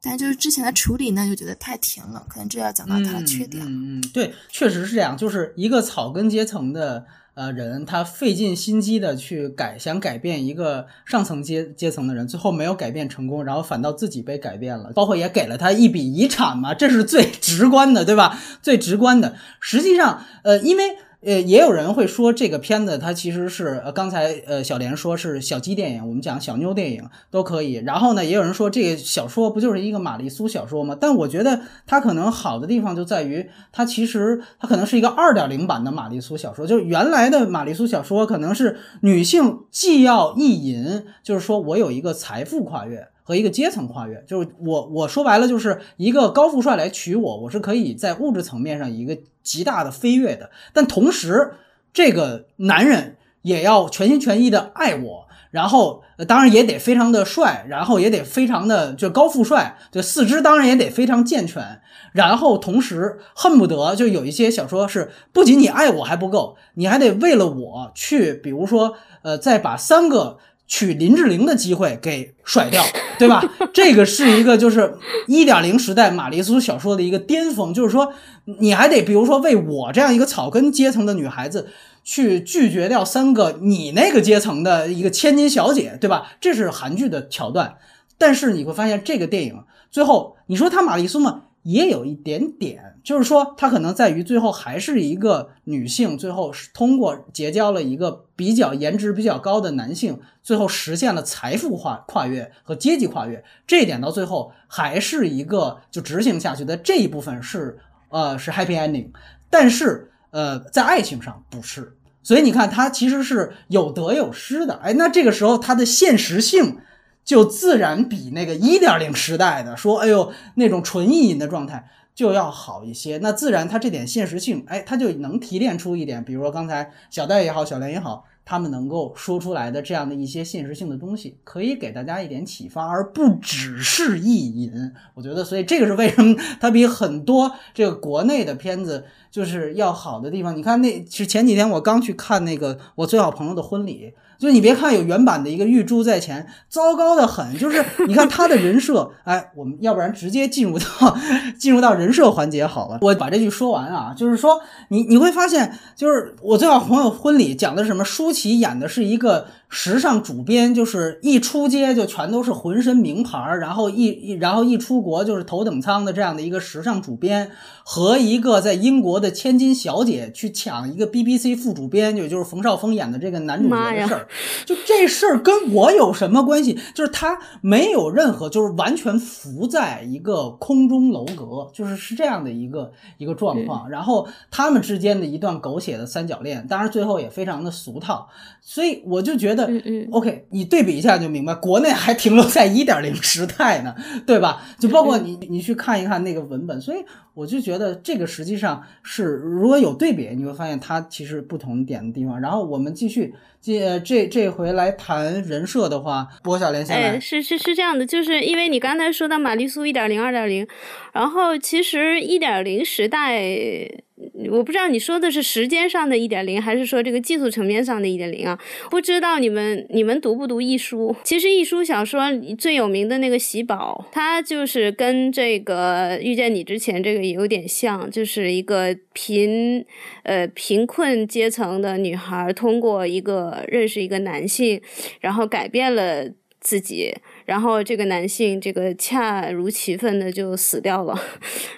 但就是之前的处理呢，又觉得太甜了，可能这要讲到他的缺点。嗯嗯，对，确实是这样，就是一个草根阶层的。呃，人他费尽心机的去改，想改变一个上层阶阶层的人，最后没有改变成功，然后反倒自己被改变了，包括也给了他一笔遗产嘛，这是最 直观的，对吧？最直观的，实际上，呃，因为。呃，也有人会说这个片子它其实是呃，刚才呃小莲说是小鸡电影，我们讲小妞电影都可以。然后呢，也有人说这个小说不就是一个玛丽苏小说吗？但我觉得它可能好的地方就在于它其实它可能是一个二点零版的玛丽苏小说，就是原来的玛丽苏小说可能是女性既要意淫，就是说我有一个财富跨越。和一个阶层跨越，就是我我说白了就是一个高富帅来娶我，我是可以在物质层面上一个极大的飞跃的。但同时，这个男人也要全心全意的爱我，然后当然也得非常的帅，然后也得非常的就高富帅，就四肢当然也得非常健全，然后同时恨不得就有一些小说是不仅你爱我还不够，你还得为了我去，比如说呃再把三个。娶林志玲的机会给甩掉，对吧？这个是一个就是一点零时代玛丽苏小说的一个巅峰，就是说你还得比如说为我这样一个草根阶层的女孩子去拒绝掉三个你那个阶层的一个千金小姐，对吧？这是韩剧的桥段，但是你会发现这个电影最后你说它玛丽苏吗？也有一点点，就是说，她可能在于最后还是一个女性，最后是通过结交了一个比较颜值比较高的男性，最后实现了财富化跨越和阶级跨越。这一点到最后还是一个就执行下去的这一部分是呃是 happy ending，但是呃在爱情上不是，所以你看它其实是有得有失的。哎，那这个时候它的现实性。就自然比那个一点零时代的说，哎呦，那种纯意淫的状态就要好一些。那自然，它这点现实性，哎，它就能提炼出一点，比如说刚才小戴也好，小莲也好，他们能够说出来的这样的一些现实性的东西，可以给大家一点启发，而不只是意淫。我觉得，所以这个是为什么它比很多这个国内的片子就是要好的地方。你看，那是前几天我刚去看那个我最好朋友的婚礼。就你别看有原版的一个玉珠在前，糟糕的很。就是你看他的人设，哎，我们要不然直接进入到进入到人设环节好了。我把这句说完啊，就是说你你会发现，就是我最好朋友婚礼讲的是什么？舒淇演的是一个。时尚主编就是一出街就全都是浑身名牌儿，然后一一然后一出国就是头等舱的这样的一个时尚主编，和一个在英国的千金小姐去抢一个 BBC 副主编，就就是冯绍峰演的这个男主角的事儿，就这事儿跟我有什么关系？就是他没有任何，就是完全浮在一个空中楼阁，就是是这样的一个一个状况。然后他们之间的一段狗血的三角恋，当然最后也非常的俗套，所以我就觉得。嗯嗯，OK，你对比一下就明白，国内还停留在一点零时代呢，对吧？就包括你，你去看一看那个文本，所以我就觉得这个实际上是如果有对比，你会发现它其实不同点的地方。然后我们继续，这这这回来谈人设的话，波小莲先来。哎，是是是这样的，就是因为你刚才说到玛丽苏一点零、二点零，然后其实一点零时代。我不知道你说的是时间上的一点零，还是说这个技术层面上的一点零啊？不知道你们你们读不读易书？其实易书小说最有名的那个喜宝，它就是跟这个遇见你之前这个有点像，就是一个贫呃贫困阶层的女孩，通过一个认识一个男性，然后改变了自己。然后这个男性，这个恰如其分的就死掉了，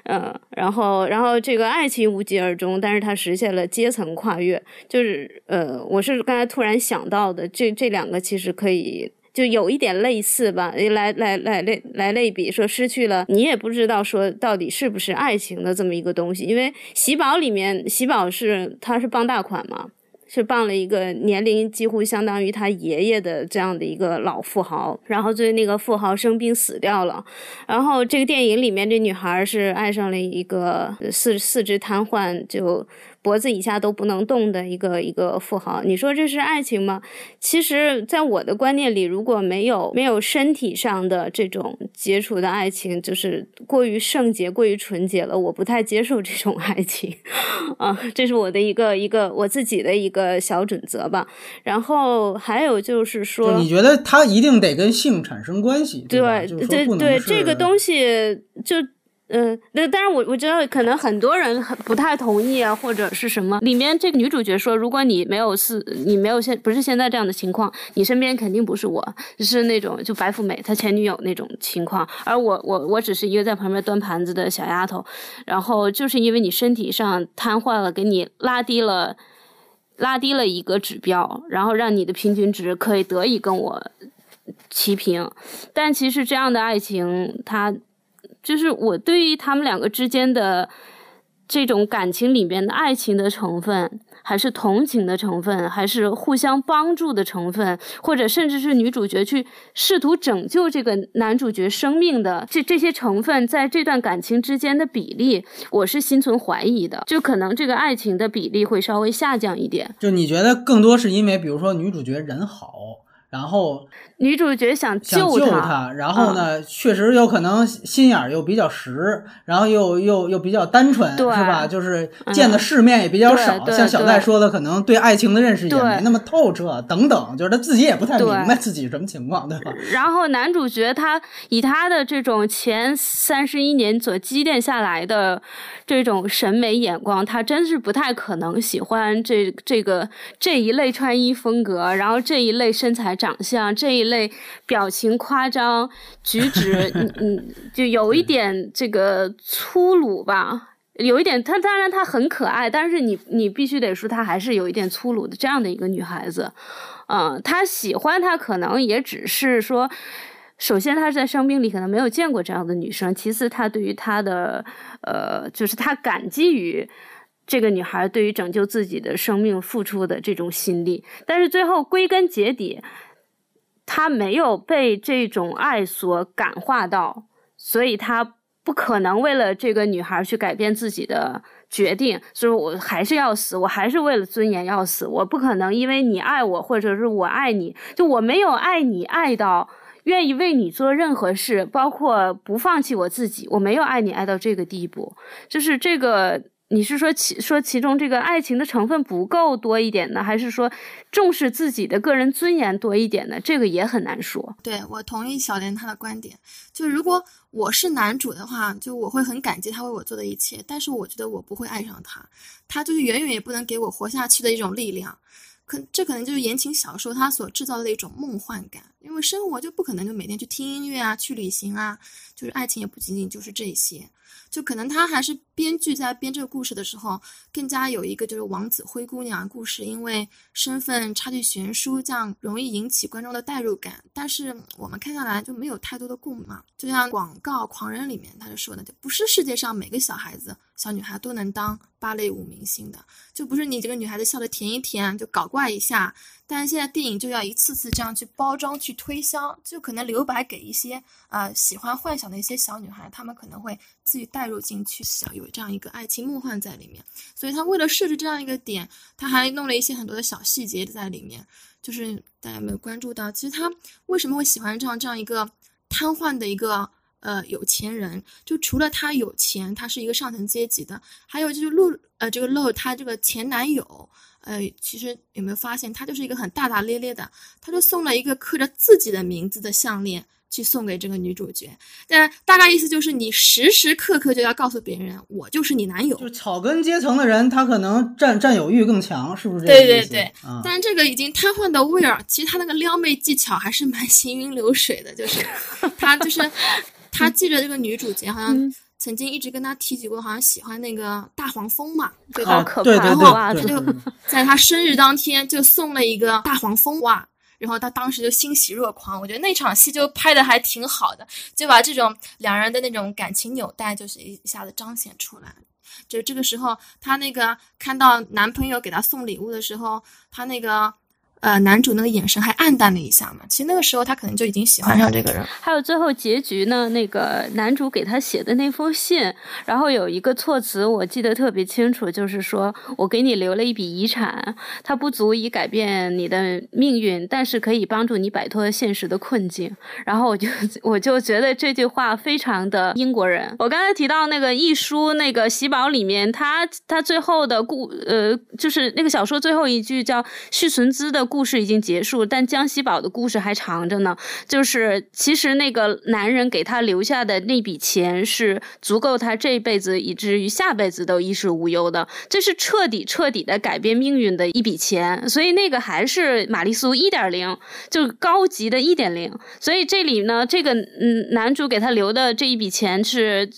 嗯，然后，然后这个爱情无疾而终，但是他实现了阶层跨越，就是呃，我是刚才突然想到的，这这两个其实可以就有一点类似吧，来来来类来类比，说失去了你也不知道说到底是不是爱情的这么一个东西，因为喜宝里面喜宝是他是傍大款嘛。是傍了一个年龄几乎相当于他爷爷的这样的一个老富豪，然后最后那个富豪生病死掉了，然后这个电影里面这女孩是爱上了一个四四肢瘫痪就。脖子以下都不能动的一个一个富豪，你说这是爱情吗？其实，在我的观念里，如果没有没有身体上的这种接触的爱情，就是过于圣洁、过于纯洁了，我不太接受这种爱情。啊，这是我的一个一个我自己的一个小准则吧。然后还有就是说，你觉得他一定得跟性产生关系？对对对，这个东西就。嗯，那当然，我我知道可能很多人很不太同意啊，或者是什么。里面这个女主角说，如果你没有是，你没有现不是现在这样的情况，你身边肯定不是我，是那种就白富美她前女友那种情况。而我我我只是一个在旁边端盘子的小丫头，然后就是因为你身体上瘫痪了，给你拉低了拉低了一个指标，然后让你的平均值可以得以跟我齐平。但其实这样的爱情，它。就是我对于他们两个之间的这种感情里面的爱情的成分，还是同情的成分，还是互相帮助的成分，或者甚至是女主角去试图拯救这个男主角生命的这这些成分，在这段感情之间的比例，我是心存怀疑的。就可能这个爱情的比例会稍微下降一点。就你觉得更多是因为，比如说女主角人好。然后女主角想救他，然后呢，确实有可能心眼儿又比较实，然后又又又比较单纯，是吧？就是见的世面也比较少，像小戴说的，可能对爱情的认识也没那么透彻，等等，就是他自己也不太明白自己什么情况，对吧？然后男主角他以他的这种前三十一年所积淀下来的这种审美眼光，他真是不太可能喜欢这这个这一类穿衣风格，然后这一类身材。长相这一类表情夸张举止，嗯嗯，就有一点这个粗鲁吧，有一点。她当然她很可爱，但是你你必须得说她还是有一点粗鲁的这样的一个女孩子。嗯，她喜欢她可能也只是说，首先她在生命里可能没有见过这样的女生，其次她对于她的呃，就是她感激于。这个女孩对于拯救自己的生命付出的这种心力，但是最后归根结底，他没有被这种爱所感化到，所以他不可能为了这个女孩去改变自己的决定。所以我还是要死，我还是为了尊严要死。我不可能因为你爱我，或者是我爱你，就我没有爱你爱到愿意为你做任何事，包括不放弃我自己。我没有爱你爱到这个地步，就是这个。你是说其说其中这个爱情的成分不够多一点呢，还是说重视自己的个人尊严多一点呢？这个也很难说。对我同意小莲她的观点，就如果我是男主的话，就我会很感激他为我做的一切，但是我觉得我不会爱上他，他就是远远也不能给我活下去的一种力量。可这可能就是言情小说它所制造的一种梦幻感，因为生活就不可能就每天去听音乐啊，去旅行啊，就是爱情也不仅仅就是这些。就可能他还是编剧在编这个故事的时候，更加有一个就是王子灰姑娘故事，因为身份差距悬殊，这样容易引起观众的代入感。但是我们看下来就没有太多的共鸣，就像广告狂人里面他就说的，就不是世界上每个小孩子、小女孩都能当芭蕾舞明星的，就不是你这个女孩子笑得甜一甜就搞怪一下。但是现在电影就要一次次这样去包装、去推销，就可能留白给一些啊喜欢幻想的一些小女孩，她们可能会自己带入进去，想有这样一个爱情梦幻在里面。所以他为了设置这样一个点，他还弄了一些很多的小细节在里面。就是大家有没有关注到，其实他为什么会喜欢这样这样一个瘫痪的一个呃有钱人？就除了他有钱，他是一个上层阶级的，还有就是露呃这个露他这个前男友。呃，其实有没有发现，他就是一个很大大咧咧的，他就送了一个刻着自己的名字的项链去送给这个女主角。但大概意思就是，你时时刻刻就要告诉别人，我就是你男友。就草根阶层的人，他可能占占有欲更强，是不是这个意思？对对对。啊，但这个已经瘫痪的威尔，其实他那个撩妹技巧还是蛮 行云流水的，就是 他就是他记着这个女主角好像。曾经一直跟他提起过，好像喜欢那个大黄蜂嘛，对吧？然后他就在他生日当天就送了一个大黄蜂袜，然后他当时就欣喜若狂。我觉得那场戏就拍的还挺好的，就把这种两人的那种感情纽带就是一下子彰显出来。就这个时候，他那个看到男朋友给他送礼物的时候，他那个。呃，男主那个眼神还暗淡了一下嘛？其实那个时候他可能就已经喜欢上这个人。还有最后结局呢，那个男主给他写的那封信，然后有一个措辞我记得特别清楚，就是说我给你留了一笔遗产，它不足以改变你的命运，但是可以帮助你摆脱现实的困境。然后我就 我就觉得这句话非常的英国人。我刚才提到那个一书那个喜宝里面，他他最后的故呃，就是那个小说最后一句叫续存资的。故事已经结束，但江西宝的故事还长着呢。就是其实那个男人给他留下的那笔钱是足够他这辈子以至于下辈子都衣食无忧的，这是彻底彻底的改变命运的一笔钱。所以那个还是玛丽苏一点零，就高级的一点零。所以这里呢，这个嗯男主给他留的这一笔钱是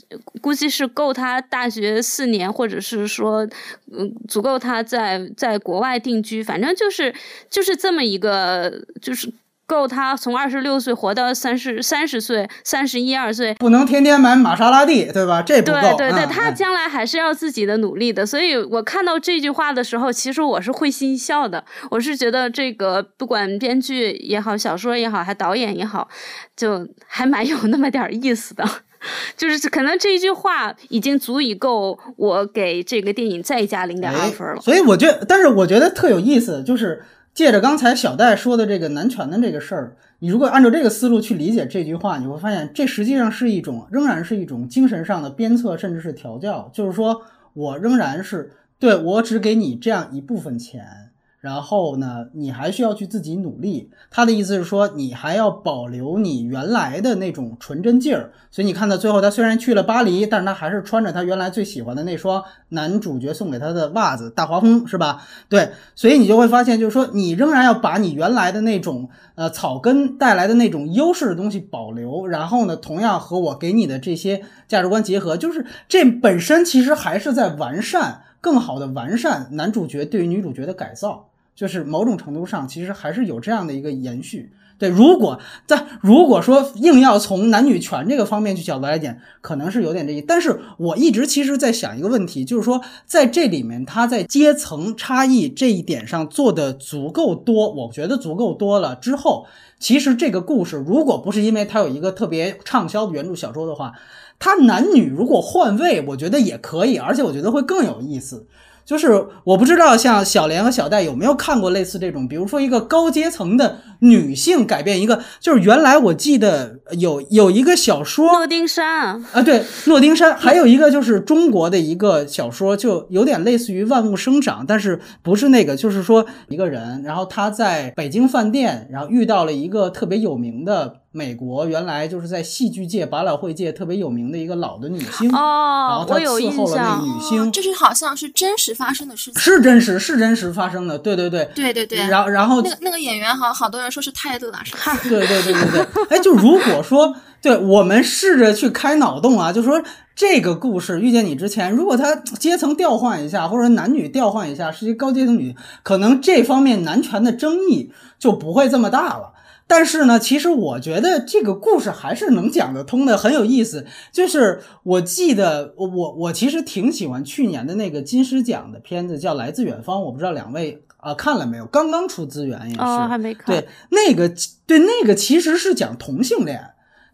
估计是够他大学四年，或者是说嗯足够他在在国外定居，反正就是就。就是这么一个，就是够他从二十六岁活到三十三十岁，三十一二岁，不能天天买玛莎拉蒂，对吧？这不够。对对对，他将来还是要自己的努力的。所以我看到这句话的时候，其实我是会心笑的。我是觉得这个不管编剧也好，小说也好，还导演也好，就还蛮有那么点意思的。就是可能这一句话已经足以够我给这个电影再加零点二分了。所以我觉得，但是我觉得特有意思，就是。借着刚才小戴说的这个男权的这个事儿，你如果按照这个思路去理解这句话，你会发现这实际上是一种，仍然是一种精神上的鞭策，甚至是调教。就是说我仍然是对我只给你这样一部分钱。然后呢，你还需要去自己努力。他的意思是说，你还要保留你原来的那种纯真劲儿。所以你看到最后，他虽然去了巴黎，但是他还是穿着他原来最喜欢的那双男主角送给他的袜子，大华蜂，是吧？对，所以你就会发现，就是说，你仍然要把你原来的那种呃草根带来的那种优势的东西保留。然后呢，同样和我给你的这些价值观结合，就是这本身其实还是在完善，更好的完善男主角对于女主角的改造。就是某种程度上，其实还是有这样的一个延续。对，如果在如果说硬要从男女权这个方面去角度来讲，可能是有点这意。但是我一直其实在想一个问题，就是说在这里面，他在阶层差异这一点上做的足够多，我觉得足够多了之后，其实这个故事如果不是因为它有一个特别畅销的原著小说的话，它男女如果换位，我觉得也可以，而且我觉得会更有意思。就是我不知道像小莲和小戴有没有看过类似这种，比如说一个高阶层的女性改变一个，就是原来我记得有有一个小说诺丁山啊，对，诺丁山，还有一个就是中国的一个小说，就有点类似于万物生长，但是不是那个，就是说一个人，然后他在北京饭店，然后遇到了一个特别有名的。美国原来就是在戏剧界、百老汇界特别有名的一个老的女星哦，然后她伺候了那女星，这是好像是真实发生的事情，是真实，是真实发生的，对对对，对对对。然后然后那个那个演员好好多人说是泰勒，是吧？对对对对对。哎，就如果说，对我们试着去开脑洞啊，就说这个故事遇见你之前，如果他阶层调换一下，或者男女调换一下，是一个高阶层女，可能这方面男权的争议就不会这么大了。但是呢，其实我觉得这个故事还是能讲得通的，很有意思。就是我记得，我我我其实挺喜欢去年的那个金狮奖的片子，叫《来自远方》。我不知道两位啊看了没有？刚刚出资源也是，还没看。对，那个对那个其实是讲同性恋，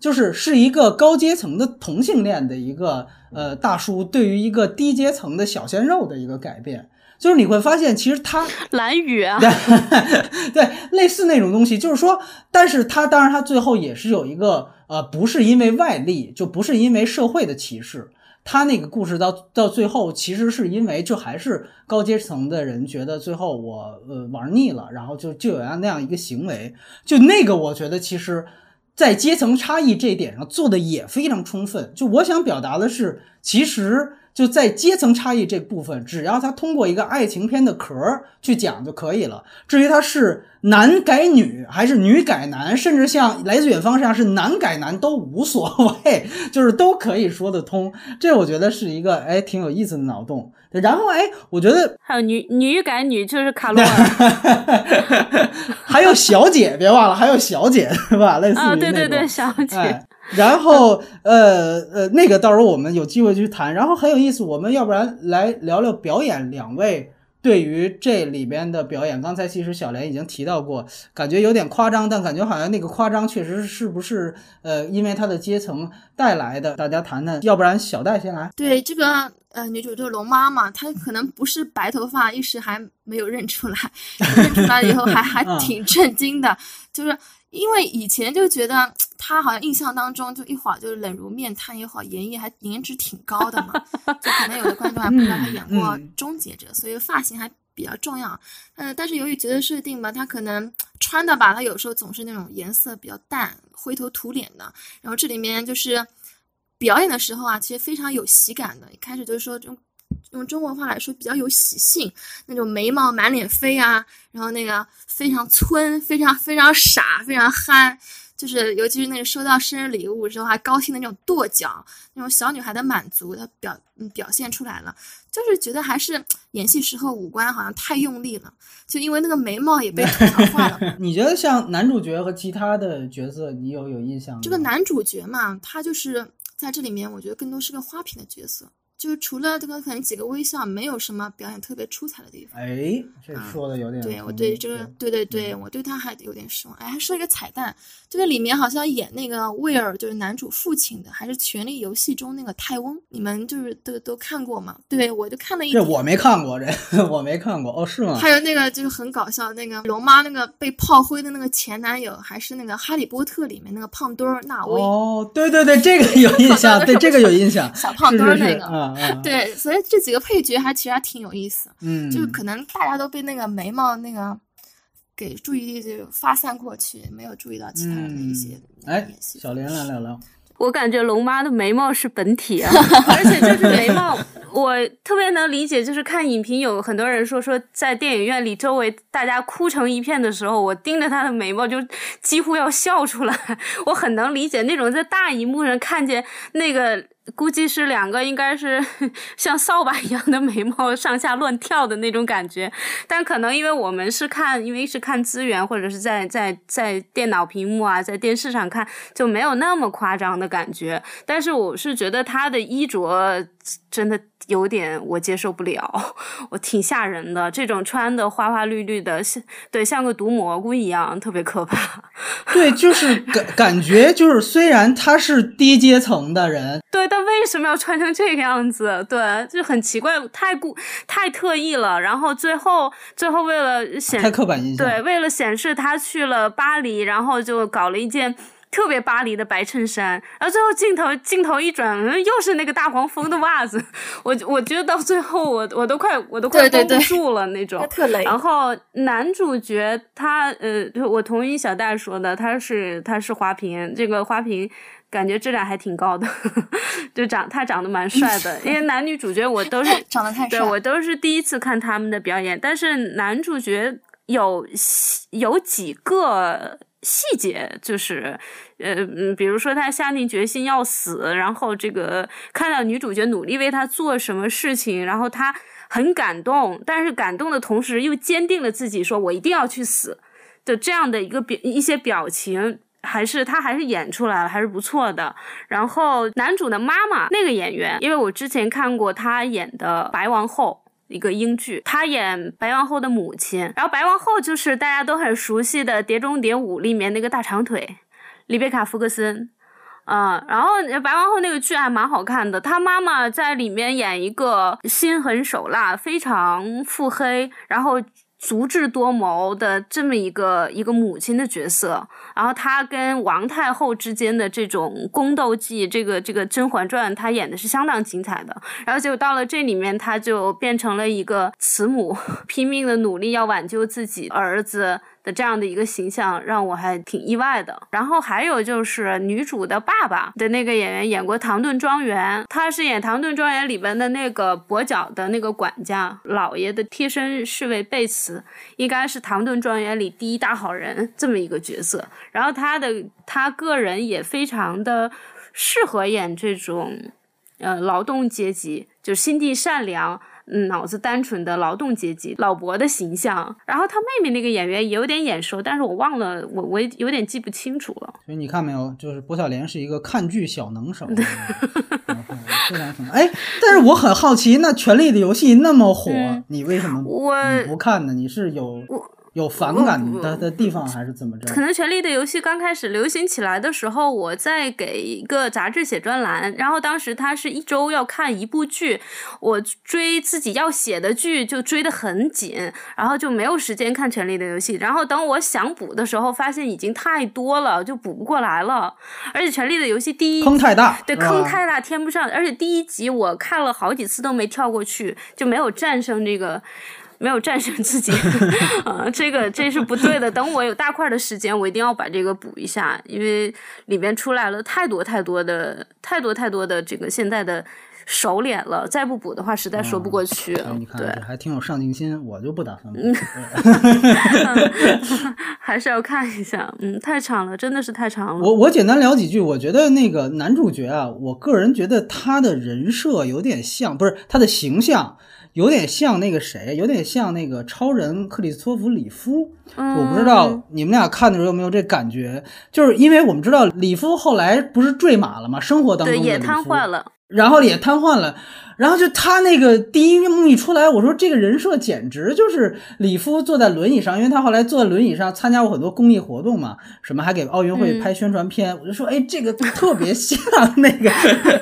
就是是一个高阶层的同性恋的一个呃大叔对于一个低阶层的小鲜肉的一个改变。就是你会发现，其实他 蓝雨啊，对，类似那种东西，就是说，但是他当然他最后也是有一个呃，不是因为外力，就不是因为社会的歧视，他那个故事到到最后，其实是因为就还是高阶层的人觉得最后我呃玩腻了，然后就就有样那样一个行为，就那个我觉得其实，在阶层差异这一点上做的也非常充分。就我想表达的是，其实。就在阶层差异这部分，只要他通过一个爱情片的壳去讲就可以了。至于他是男改女还是女改男，甚至像《来自远方》这样是男改男都无所谓，就是都可以说得通。这我觉得是一个哎挺有意思的脑洞。然后哎，我觉得还有女女改女就是卡罗尔，还有小姐，别忘了还有小姐是吧？类似于啊，对对对，小姐。然后，呃呃，那个到时候我们有机会去谈。然后很有意思，我们要不然来聊聊表演。两位对于这里边的表演，刚才其实小莲已经提到过，感觉有点夸张，但感觉好像那个夸张确实是不是呃，因为他的阶层带来的。大家谈谈，要不然小戴先来。对这个呃女主就是龙妈嘛，她可能不是白头发，一时还没有认出来，认出来以后还还挺震惊的，就是。因为以前就觉得他好像印象当中就一会儿就是冷如面瘫，一会儿颜艺还颜值挺高的嘛，就可能有的观众还不知道他演过《终结者》，所以发型还比较重要。嗯，但是由于角色设定吧，他可能穿的吧，他有时候总是那种颜色比较淡、灰头土脸的。然后这里面就是表演的时候啊，其实非常有喜感的。一开始就是说这种。用中国话来说，比较有喜性，那种眉毛满脸飞啊，然后那个非常村，非常非常傻，非常憨，就是尤其是那个收到生日礼物之后还高兴的那种跺脚，那种小女孩的满足，她表表现出来了，就是觉得还是演戏时候五官好像太用力了，就因为那个眉毛也被吐槽坏了。你觉得像男主角和其他的角色，你有有印象吗？这个男主角嘛，他就是在这里面，我觉得更多是个花瓶的角色。就是除了这个可能几个微笑，没有什么表演特别出彩的地方。哎，这说的有点……对我对这个，对对对，我对他还有点失望。哎，还说一个彩蛋，这个里面好像演那个威尔，就是男主父亲的，还是《权力游戏》中那个泰翁，你们就是都都看过吗？对，我就看了一。这我没看过，这 我没看过。哦，是吗？还有那个就是很搞笑，那个龙妈那个被炮灰的那个前男友，还是那个《哈利波特》里面那个胖墩儿纳威。哦，对对对，这个有 印象，对这个有印象，小胖墩儿那个。对，所以这几个配角还其实还挺有意思，嗯，就是可能大家都被那个眉毛那个给注意力就发散过去，没有注意到其他的一些哎，小莲来聊聊。我感觉龙妈的眉毛是本体啊，而且就是眉毛，我特别能理解。就是看影评，有很多人说说在电影院里周围大家哭成一片的时候，我盯着她的眉毛就几乎要笑出来。我很能理解那种在大荧幕上看见那个。估计是两个，应该是 像扫把一样的眉毛上下乱跳的那种感觉，但可能因为我们是看，因为是看资源或者是在在在电脑屏幕啊，在电视上看，就没有那么夸张的感觉。但是我是觉得他的衣着真的。有点我接受不了，我挺吓人的。这种穿的花花绿绿的，像对像个毒蘑菇一样，特别可怕。对，就是感感觉就是，虽然他是低阶层的人，对，但为什么要穿成这个样子？对，就很奇怪，太故太特意了。然后最后最后为了显太刻板印象，对，为了显示他去了巴黎，然后就搞了一件。特别巴黎的白衬衫，然后最后镜头镜头一转，嗯又是那个大黄蜂的袜子。我我觉得到最后，我我都快我都快绷不住了那种。然后男主角他呃，我同意小戴说的，他是他是花瓶，这个花瓶感觉质量还挺高的，就长他长得蛮帅的。因为男女主角我都是 长得太帅，对我都是第一次看他们的表演，但是男主角有有几个。细节就是，呃，比如说他下定决心要死，然后这个看到女主角努力为他做什么事情，然后他很感动，但是感动的同时又坚定了自己，说我一定要去死的这样的一个表一些表情，还是他还是演出来了，还是不错的。然后男主的妈妈那个演员，因为我之前看过他演的《白王后》。一个英剧，她演白王后的母亲，然后白王后就是大家都很熟悉的《碟中谍五》里面那个大长腿，里贝卡·福克森，嗯，然后白王后那个剧还蛮好看的，她妈妈在里面演一个心狠手辣、非常腹黑，然后。足智多谋的这么一个一个母亲的角色，然后她跟王太后之间的这种宫斗剧，这个这个《甄嬛传》，她演的是相当精彩的。然后结果到了这里面，她就变成了一个慈母，拼命的努力要挽救自己儿子。的这样的一个形象让我还挺意外的。然后还有就是女主的爸爸的那个演员演过《唐顿庄园》，他是演《唐顿庄园》里边的那个跛脚的那个管家老爷的贴身侍卫贝茨，应该是《唐顿庄园》里第一大好人这么一个角色。然后他的他个人也非常的适合演这种呃劳动阶级，就心地善良。嗯，脑子单纯的劳动阶级老伯的形象，然后他妹妹那个演员也有点眼熟，但是我忘了，我我有点记不清楚了。所以你看没有，就是薄晓莲是一个看剧小能手，非常什么？哎，但是我很好奇，那《权力的游戏》那么火，你为什么你不看呢？你是有？有反感的的地方还是怎么着？可能《权力的游戏》刚开始流行起来的时候，我在给一个杂志写专栏，然后当时他是一周要看一部剧，我追自己要写的剧就追得很紧，然后就没有时间看《权力的游戏》。然后等我想补的时候，发现已经太多了，就补不过来了。而且《权力的游戏》第一坑太大，对坑太大，填不上。而且第一集我看了好几次都没跳过去，就没有战胜这个。没有战胜自己，啊，这个这是不对的。等我有大块的时间，我一定要把这个补一下，因为里面出来了太多太多的、太多太多的这个现在的熟脸了，再不补的话，实在说不过去。你看，这还挺有上进心，我就不打算补。还是要看一下，嗯，太长了，真的是太长了。我我简单聊几句，我觉得那个男主角啊，我个人觉得他的人设有点像，不是他的形象。有点像那个谁，有点像那个超人克里斯托弗里夫。我不知道你们俩看的时候有没有这感觉，就是因为我们知道里夫后来不是坠马了吗？生活当中也瘫痪了，然后也瘫痪了。然后就他那个第一幕一出来，我说这个人设简直就是李夫坐在轮椅上，因为他后来坐在轮椅上参加过很多公益活动嘛，什么还给奥运会拍宣传片，我就说哎，这个特别像那个。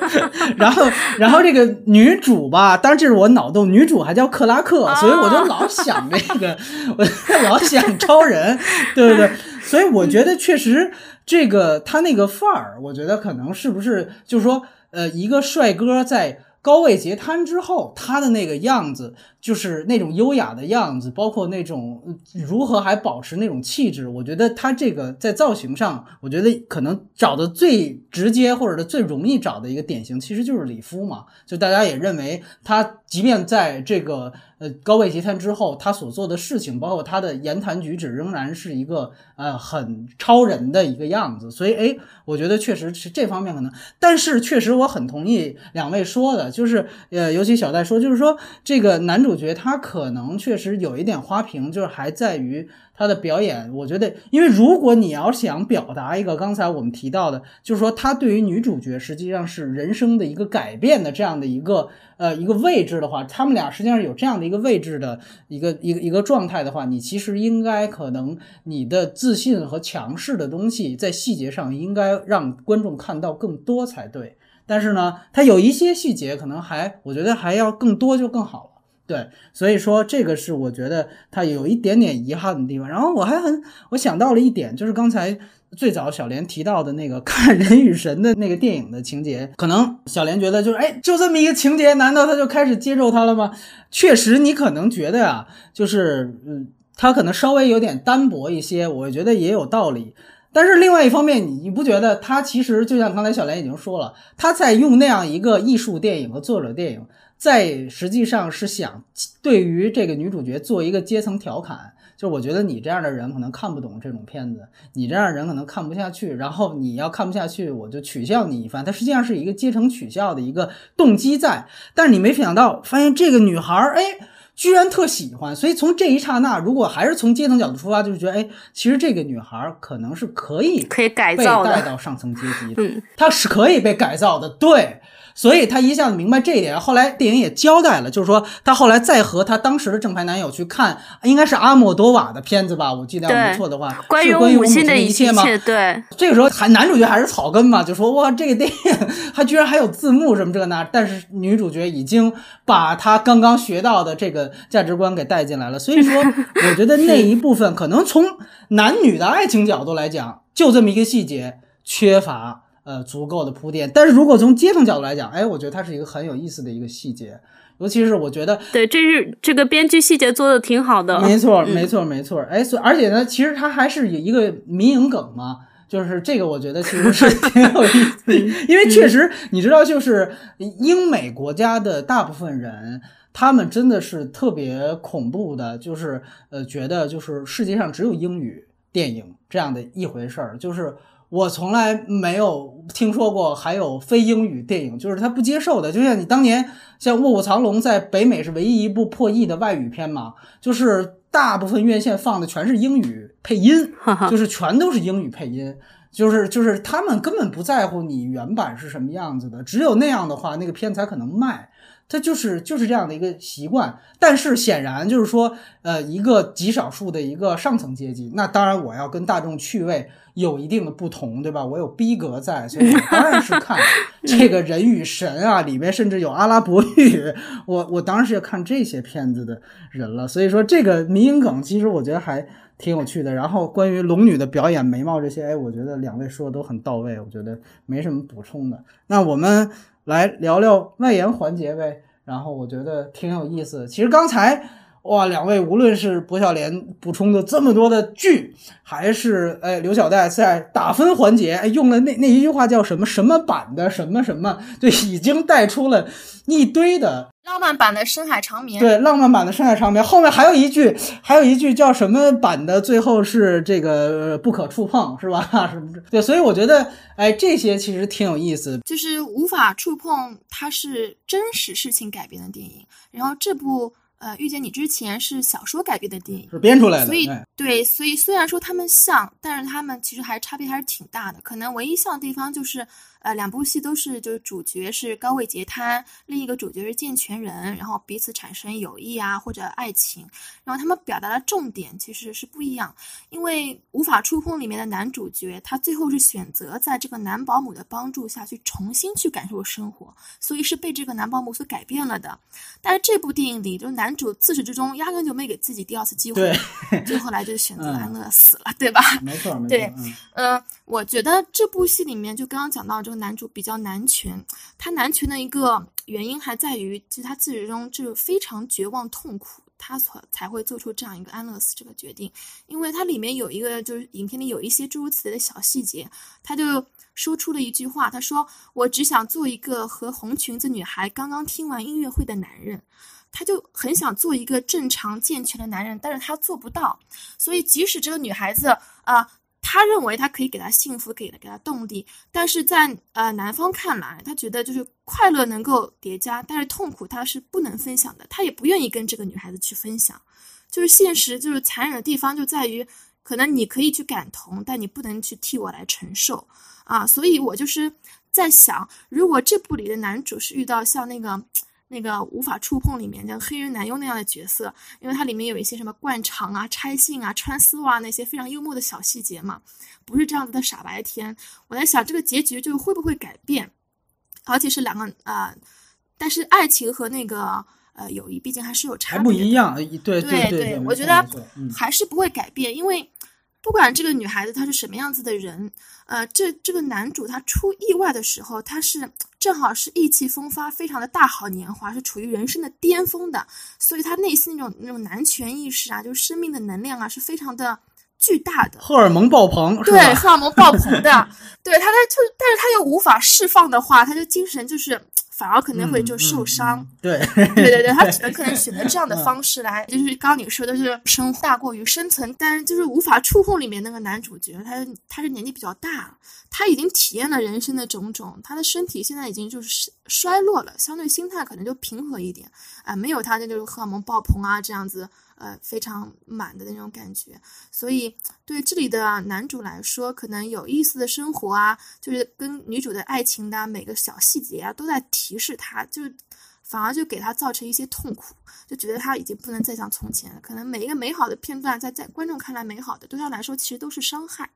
然后，然后这个女主吧，当然这是我脑洞，女主还叫克拉克，所以我就老想这个，我老想超人，对不对？所以我觉得确实这个他那个范儿，我觉得可能是不是就是说，呃，一个帅哥在。高位截瘫之后，他的那个样子就是那种优雅的样子，包括那种如何还保持那种气质。我觉得他这个在造型上，我觉得可能找的最直接或者最容易找的一个典型，其实就是李夫嘛。就大家也认为他，即便在这个。呃，高位截瘫之后，他所做的事情，包括他的言谈举止，仍然是一个呃很超人的一个样子。所以，哎，我觉得确实是这方面可能。但是，确实我很同意两位说的，就是呃，尤其小戴说，就是说这个男主角他可能确实有一点花瓶，就是还在于。他的表演，我觉得，因为如果你要想表达一个刚才我们提到的，就是说他对于女主角实际上是人生的一个改变的这样的一个呃一个位置的话，他们俩实际上有这样的一个位置的一个一个一个状态的话，你其实应该可能你的自信和强势的东西在细节上应该让观众看到更多才对。但是呢，它有一些细节可能还，我觉得还要更多就更好了。对，所以说这个是我觉得它有一点点遗憾的地方。然后我还很，我想到了一点，就是刚才最早小莲提到的那个 看《人与神》的那个电影的情节，可能小莲觉得就是，哎，就这么一个情节，难道他就开始接受他了吗？确实，你可能觉得啊，就是，嗯，他可能稍微有点单薄一些，我觉得也有道理。但是另外一方面，你你不觉得他其实就像刚才小莲已经说了，他在用那样一个艺术电影和作者电影，在实际上是想对于这个女主角做一个阶层调侃。就是我觉得你这样的人可能看不懂这种片子，你这样的人可能看不下去，然后你要看不下去，我就取笑你一番。它实际上是一个阶层取笑的一个动机在，但是你没想到，发现这个女孩儿，哎。居然特喜欢，所以从这一刹那，如果还是从阶层角度出发，就是觉得，哎，其实这个女孩儿可能是可以可以改被造的带到上层阶级的，嗯，她是可以被改造的，对。所以她一下子明白这一点，后来电影也交代了，就是说她后来再和她当时的正牌男友去看，应该是阿莫多瓦的片子吧，我记得要没错的话，关于关于母亲的一一切吗？切，对，这个时候还男主角还是草根嘛，就说哇这个电影 还居然还有字幕什么这个那，但是女主角已经把她刚刚学到的这个价值观给带进来了，所以说 我觉得那一部分可能从男女的爱情角度来讲，就这么一个细节缺乏呃足够的铺垫，但是如果从阶层角度来讲，哎，我觉得它是一个很有意思的一个细节，尤其是我觉得对，这是这个编剧细节做的挺好的，没错，嗯。没错，没错。哎，所以而且呢，其实它还是有一个民营梗嘛，就是这个，我觉得其实是挺有意思的，因为确实你知道，就是英美国家的大部分人。他们真的是特别恐怖的，就是呃，觉得就是世界上只有英语电影这样的一回事儿，就是我从来没有听说过还有非英语电影，就是他不接受的。就像你当年像《卧虎藏龙》在北美是唯一一部破亿的外语片嘛，就是大部分院线放的全是英语配音，就是全都是英语配音。就是就是他们根本不在乎你原版是什么样子的，只有那样的话，那个片才可能卖。它就是就是这样的一个习惯，但是显然就是说，呃，一个极少数的一个上层阶级，那当然我要跟大众趣味有一定的不同，对吧？我有逼格在，所以我当然是看 这个人与神啊，里面甚至有阿拉伯语，我我当然是要看这些片子的人了。所以说这个民营梗，其实我觉得还挺有趣的。然后关于龙女的表演、眉毛这些，哎，我觉得两位说的都很到位，我觉得没什么补充的。那我们来聊聊外延环节呗。然后我觉得挺有意思的。其实刚才哇，两位无论是薄晓莲补充的这么多的剧，还是哎刘小戴在打分环节哎用了那那一句话叫什么什么版的什么什么，就已经带出了一堆的浪漫版的深海长眠，对浪漫版的深海长眠。后面还有一句，还有一句叫什么版的？最后是这个呃不可触碰，是吧？什么？对，所以我觉得哎这些其实挺有意思。就是无法触碰，它是真实事情改编的电影。然后这部呃遇见你之前是小说改编的电影，是编出来的，所以哎对，所以虽然说他们像，但是他们其实还差别还是挺大的。可能唯一像的地方就是，呃，两部戏都是就是主角是高位截瘫，另一个主角是健全人，然后彼此产生友谊啊或者爱情，然后他们表达的重点其实是不一样。因为无法触碰里面的男主角，他最后是选择在这个男保姆的帮助下去重新去感受生活，所以是被这个男保姆所改变了的。但是这部电影里，就是男主自始至终压根就没给自己第二次机会，对，最后来就选择 嗯安乐死了，对吧？没错没错，对嗯嗯，我觉得这部戏里面，就刚刚讲到这个男主比较男权，他男权的一个原因还在于，其实他自始至终就非常绝望痛苦，他所才会做出这样一个安乐死这个决定。因为它里面有一个，就是影片里有一些诸如此类的小细节，他就说出了一句话，他说：“我只想做一个和红裙子女孩刚刚听完音乐会的男人。”他就很想做一个正常健全的男人，但是他做不到，所以即使这个女孩子啊。他认为他可以给他幸福，给了给他动力，但是在呃男方看来，他觉得就是快乐能够叠加，但是痛苦他是不能分享的，他也不愿意跟这个女孩子去分享。就是现实，就是残忍的地方就在于，可能你可以去感同，但你不能去替我来承受啊。所以我就是在想，如果这部里的男主是遇到像那个。那个无法触碰里面像黑人男佣那样的角色，因为它里面有一些什么灌肠啊、拆信啊、穿丝袜那些非常幽默的小细节嘛，不是这样子的傻白甜。我在想这个结局就会不会改变？而且是两个啊、呃但是爱情和那个呃友谊毕竟还是有差还。不一样，对对对我觉得还是不会改变，因为不管这个女孩子她是什么样子的人，呃，这这个男主他出意外的时候，他是正好是意气风发，非常的大好年华，是处于人生的巅峰的，所以他内心那种那种男权意识啊，就是生命的能量啊，是非常的巨大的。荷尔蒙爆棚对，荷尔蒙爆棚的，对他，他就，但是他又无法释放的话，他就精神就是反而可能会就受伤。嗯 对，对对对，他只能 可能选择这样的方式来，就是刚刚你说的是生大过于生存，但是就是无法触碰里面那个男主角，他他是年纪比较大，他已经体验了人生的种种，他的身体现在已经就是衰落了，相对心态可能就平和一点啊、没有他那就是荷尔蒙爆棚啊这样子。呃，非常满的那种感觉，所以对这里的男主来说，可能有意思的生活啊，就是跟女主的爱情的每个小细节啊，都在提示他，就是反而就给他造成一些痛苦，就觉得他已经不能再像从前了。可能每一个美好的片段，在在观众看来美好的，对他来说其实都是伤害。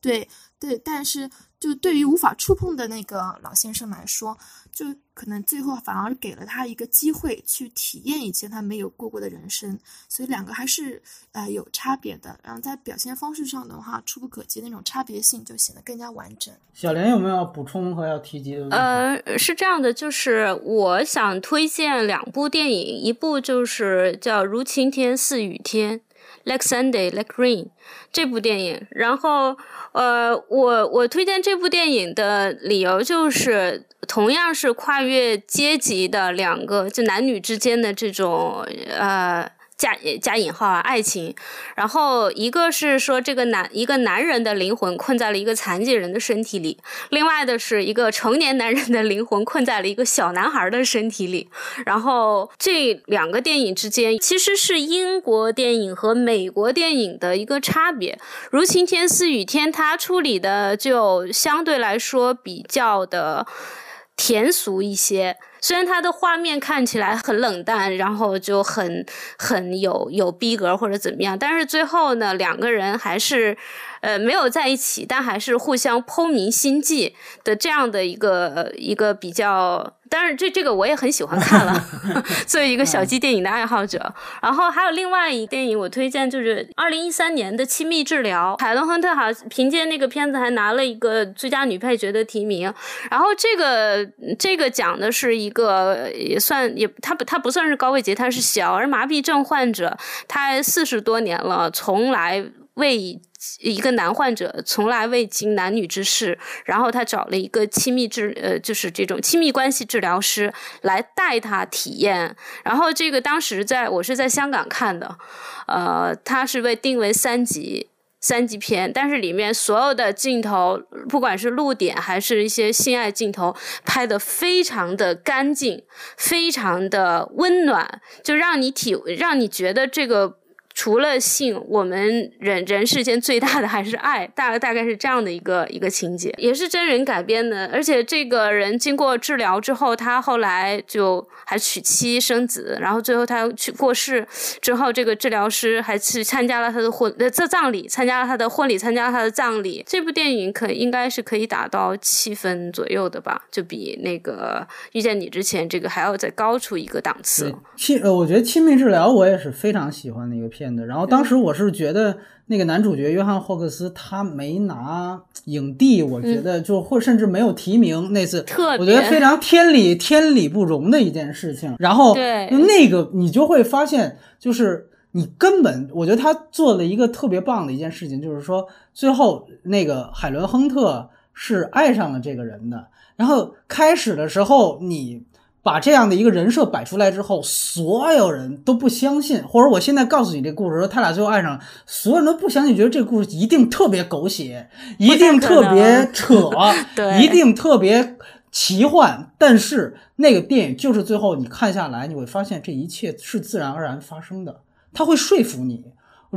对对，但是就对于无法触碰的那个老先生来说，就可能最后反而给了他一个机会去体验以前他没有过过的人生，所以两个还是呃有差别的。然后在表现方式上的话，触不可及那种差别性就显得更加完整。小莲有没有要补充和要提及的？呃，是这样的，就是我想推荐两部电影，一部就是叫《如晴天似雨天》（Like Sunday, Like Rain） 这部电影，然后呃，我我推荐这部电影的理由就是，同样是跨越阶级的两个就男女之间的这种呃。加加引号啊，爱情，然后一个是说这个男一个男人的灵魂困在了一个残疾人的身体里，另外的是一个成年男人的灵魂困在了一个小男孩的身体里。然后这两个电影之间其实是英国电影和美国电影的一个差别。如晴天似雨天，它处理的就相对来说比较的甜俗一些。虽然它的画面看起来很冷淡，然后就很很有有逼格或者怎么样，但是最后呢，两个人还是呃没有在一起，但还是互相剖明心迹的这样的一个一个比较。当然，这这个我也很喜欢看了，作为一个小鸡电影的爱好者。然后还有另外一电影，我推荐就是二零一三年的《亲密治疗》，海伦亨特好像凭借那个片子还拿了一个最佳女配角的提名。然后这个这个讲的是一个也算也他不他不算是高位截，他是小儿麻痹症患者，他四十多年了，从来为一个男患者从来未经男女之事，然后他找了一个亲密治呃就是这种亲密关系治疗师来带他体验。然后这个当时在我是在香港看的，呃，它是被定为三级。三级片，但是里面所有的镜头，不管是露点还是一些性爱镜头，拍的非常的干净，非常的温暖，就让你体让你觉得这个除了性，我们人人世间最大的还是爱，大大概是这样的一个一个情节，也是真人改编的。而且这个人经过治疗之后，他后来就还娶妻生子，然后最后他去过世之后，这个治疗师还去参加了他的婚呃这葬礼，参加了他的婚礼，参加他的葬礼。这部电影可应该是可以打到七分左右的吧，就比那个遇见你之前这个还要再高出一个档次。亲呃，我觉得《亲密治疗》我也是非常喜欢的一个片子。然后当时我是觉得那个男主角约翰霍克斯他没拿影帝，我觉得就或甚至没有提名那次，我觉得非常天理天理不容的一件事情。然后对那个你就会发现，就是你根本我觉得他做了一个特别棒的一件事情，就是说最后那个海伦亨特是爱上了这个人的。然后开始的时候你。把这样的一个人设摆出来之后，所有人都不相信，或者我现在告诉你这故事说他俩最后爱上了，所有人都不相信，觉得这个故事一定特别狗血，一定特别扯，对一定特别奇幻。但是那个电影就是最后你看下来，你会发现这一切是自然而然发生的，他会说服你。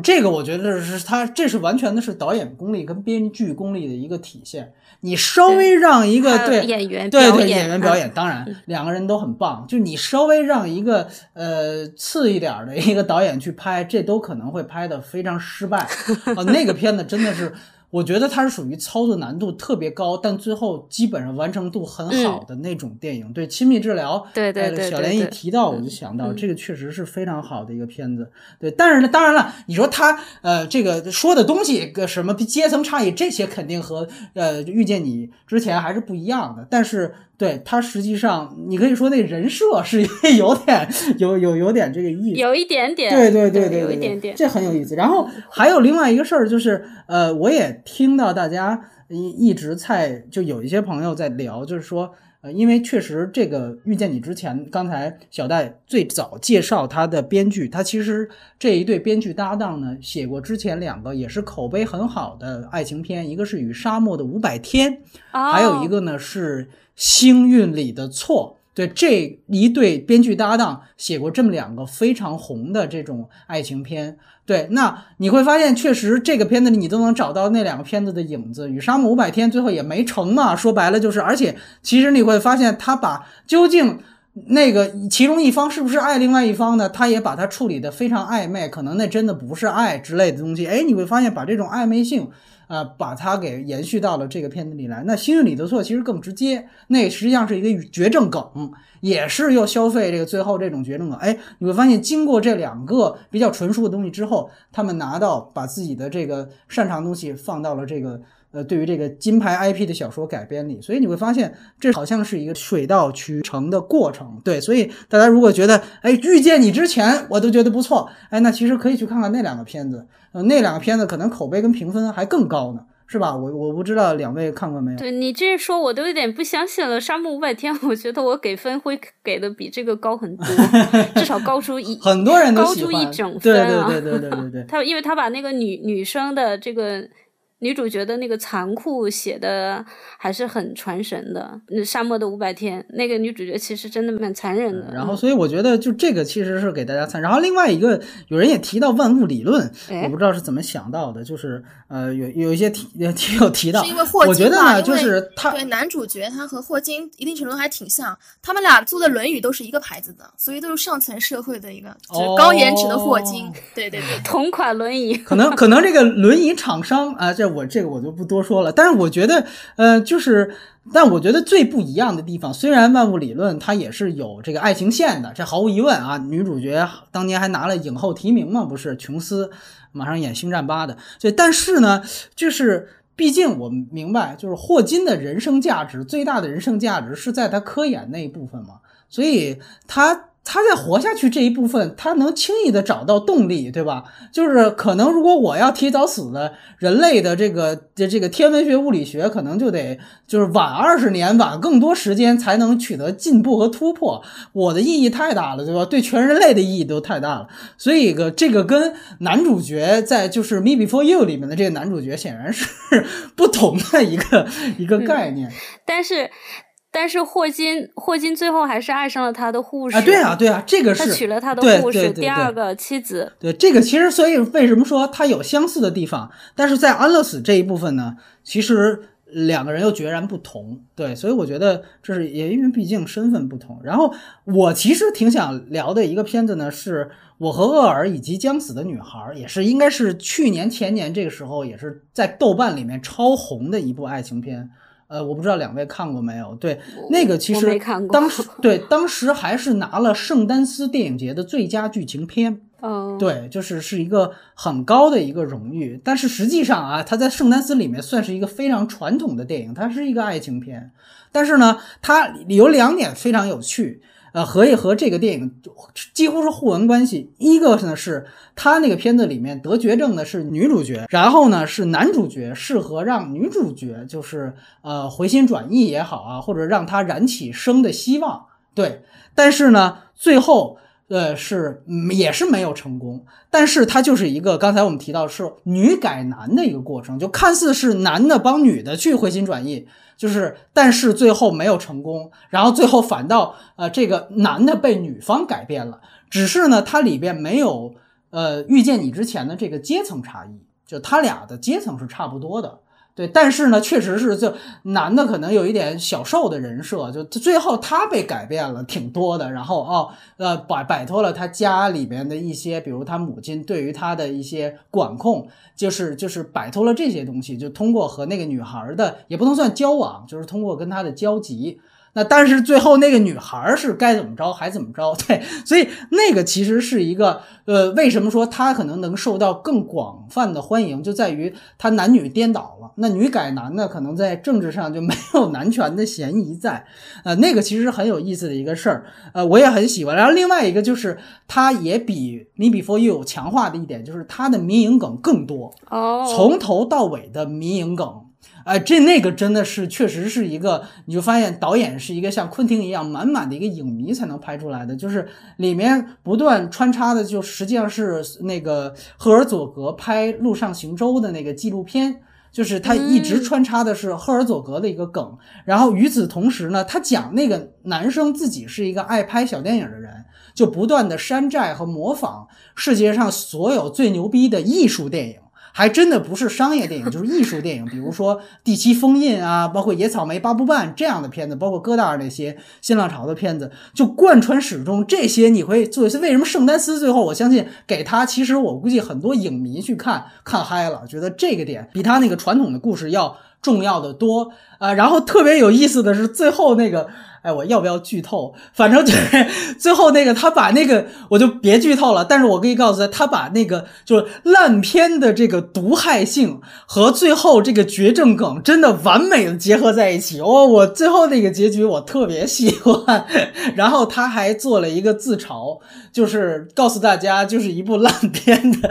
这个我觉得是他，这是完全的是导演功力跟编剧功力的一个体现。你稍微让一个对演员对对演员表演，当然两个人都很棒。就你稍微让一个呃次一点儿的一个导演去拍，这都可能会拍的非常失败。啊，那个片子真的是我觉得它是属于操作难度特别高，但最后基本上完成度很好的那种电影。对亲密治疗，对对对小莲一提到我就想到，嗯这个确实是非常好的一个片子。对，但是呢，当然了，你说他呃这个说的东西，个什么阶层差异，这些肯定和呃遇见你之前还是不一样的。但是对他实际上，你可以说那人设是有点有有有点这个意思。有一点点，对对对对，有一点点。这很有意思。然后还有另外一个事儿，就是呃，我也听到大家一一直在就有一些朋友在聊，就是说。呃，因为确实这个遇见你之前，刚才小戴最早介绍他的编剧，他其实这一对编剧搭档呢，写过之前两个也是口碑很好的爱情片，一个是《与沙漠的五百天》，还有一哦个呢是《星运里的错》。对这一对编剧搭档写过这么两个非常红的这种爱情片，对，那你会发现，确实这个片子里你都能找到那两个片子的影子。与沙漠五百天最后也没成嘛，说白了就是，而且其实你会发现，他把究竟那个其中一方是不是爱另外一方呢？他也把它处理的非常暧昧，可能那真的不是爱之类的东西。哎，你会发现把这种暧昧性。啊，把它给延续到了这个片子里来。那《星运里的错》其实更直接，那实际上是一个绝症梗，也是又消费这个最后这种绝症梗。哎，你会发现，经过这两个比较纯熟的东西之后，他们拿到把自己的这个擅长的东西放到了这个呃，对于这个金牌 IP 的小说改编里，所以你会发现，这好像是一个水到渠成的过程。对，所以大家如果觉得，哎，遇见你之前我都觉得不错，哎，那其实可以去看看那两个片子。呃，那两个片子可能口碑跟评分还更高呢，是吧？我我不知道两位看过没有？对你这说，我都有点不相信了。沙漠五百天，我觉得我给分会给的比这个高很多，至少高出一很多人都高出，一整分啊！对对对对对对。他因为他把那个女女生的这个女主角的那个残酷写的还是很传神的。那沙漠的五百天，那个女主角其实真的蛮残忍的。然后，所以我觉得就这个其实是给大家参。然后另外一个，有人也提到万物理论，哎我不知道是怎么想到的，就是呃，有有一些提 提有提到，是因为霍我觉得呢，就是他对男主角他和霍金一定程度还挺像，他们俩租的轮椅都是一个牌子的，所以都是上层社会的一个，就是高颜值的霍金。哦对对对，同款轮椅，可能可能这个轮椅厂商啊，这我这个我就不多说了。但是我觉得，呃，就是，但我觉得最不一样的地方，虽然万物理论它也是有这个爱情线的，这毫无疑问啊。女主角当年还拿了影后提名嘛，不是琼斯马上演星战八的，所以。但是呢，就是。毕竟我们明白，就是霍金的人生价值最大的人生价值是在他科研那一部分嘛，所以他他在活下去这一部分，他能轻易的找到动力，对吧？就是可能如果我要提早死了，人类的这个这这个天文学、物理学可能就得就是晚二十年，晚更多时间才能取得进步和突破。我的意义太大了，对吧？对全人类的意义都太大了。所以个这个跟男主角在就是《Me Before You》里面的这个男主角显然是 不同的一个一个概念。但是但是霍金霍金最后还是爱上了他的护士啊，对啊，对啊，这个是他娶了他的护士，第二个妻子。对这个，其实所以为什么说它有相似的地方，但是在安乐死这一部分呢，其实两个人又决然不同。对，所以我觉得这是也因为毕竟身份不同。然后我其实挺想聊的一个片子呢，是我和厄尔以及将死的女孩，也是应该是去年前年这个时候，也是在豆瓣里面超红的一部爱情片。呃，我不知道两位看过没有？对，那个其实当时对当时还是拿了圣丹斯电影节的最佳剧情片。嗯，对，就是是一个很高的一个荣誉，但是实际上啊，它在圣丹斯里面算是一个非常传统的电影，它是一个爱情片，但是呢，它有两点非常有趣，呃，和一和这个电影几乎是互文关系。一个呢是他那个片子里面得绝症的是女主角，然后呢是男主角适合让女主角就是呃回心转意也好啊，或者让她燃起生的希望，对，但是呢最后。呃，是也是没有成功，但是它就是一个刚才我们提到是女改男的一个过程，就看似是男的帮女的去回心转意，就是但是最后没有成功，然后最后反倒呃这个男的被女方改变了，只是呢它里边没有呃遇见你之前的这个阶层差异，就他俩的阶层是差不多的。对，但是呢，确实是就男的可能有一点小受的人设，就最后他被改变了挺多的，然后哦，呃，摆摆脱了他家里面的一些，比如他母亲对于他的一些管控，就是就是摆脱了这些东西，就通过和那个女孩的也不能算交往，就是通过跟他的交集。那但是最后那个女孩是该怎么着还怎么着，对，所以那个其实是一个呃，为什么说她可能能受到更广泛的欢迎，就在于她男女颠倒了。那女改男呢，可能在政治上就没有男权的嫌疑在，呃，那个其实很有意思的一个事儿，呃，我也很喜欢。然后另外一个就是，它也比《Me Before You》强化的一点就是它的民营梗更多，哦，从头到尾的民营梗。哎，这那个真的是，确实是一个，你就发现导演是一个像昆汀一样满满的一个影迷才能拍出来的，就是里面不断穿插的，就实际上是那个赫尔佐格拍《陆上行舟》的那个纪录片，就是他一直穿插的是赫尔佐格的一个梗，然后与此同时呢，他讲那个男生自己是一个爱拍小电影的人，就不断的山寨和模仿世界上所有最牛逼的艺术电影。还真的不是商业电影，就是艺术电影，比如说《第七封印》啊，包括《野草莓八部半》这样的片子，包括戈达尔那些新浪潮的片子，就贯穿始终。这些你会做一些。为什么圣丹斯最后，我相信给他，其实我估计很多影迷去看看嗨了，觉得这个点比他那个传统的故事要重要的多啊。然后特别有意思的是最后那个。哎，我要不要剧透？反正就是 最后那个，他把那个我就别剧透了。但是我可以告诉他，他把那个就是烂片的这个毒害性和最后这个绝症梗真的完美的结合在一起。哦，我最后那个结局我特别喜欢。然后他还做了一个自嘲，就是告诉大家，就是一部烂片的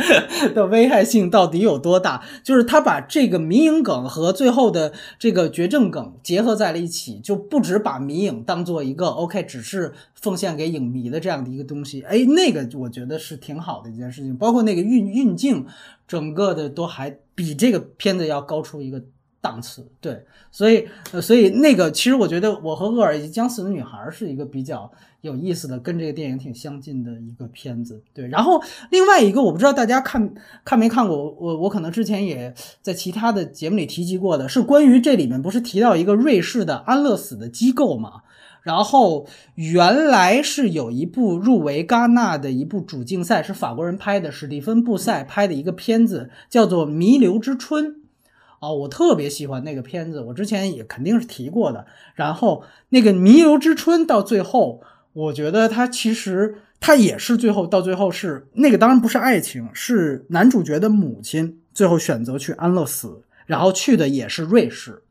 的危害性到底有多大。就是他把这个迷影梗和最后的这个绝症梗结合在了一起，就不止把迷影。当做一个 OK，只是奉献给影迷的这样的一个东西，哎，那个我觉得是挺好的一件事情。包括那个运运镜，整个的都还比这个片子要高出一个档次。对，所以呃，所以那个其实我觉得我和厄尔以及将死的女孩是一个比较有意思的，跟这个电影挺相近的一个片子。对，然后另外一个我不知道大家看看没看过，我我可能之前也在其他的节目里提及过的，是关于这里面不是提到一个瑞士的安乐死的机构嘛？然后原来是有一部入围戛纳的一部主竞赛，是法国人拍的，史蒂芬布塞拍的一个片子，叫做《弥留之春》。啊，我特别喜欢那个片子，我之前也肯定是提过的。然后那个《弥留之春》到最后，我觉得它其实它也是最后到最后是那个，当然不是爱情，是男主角的母亲最后选择去安乐死，然后去的也是瑞士。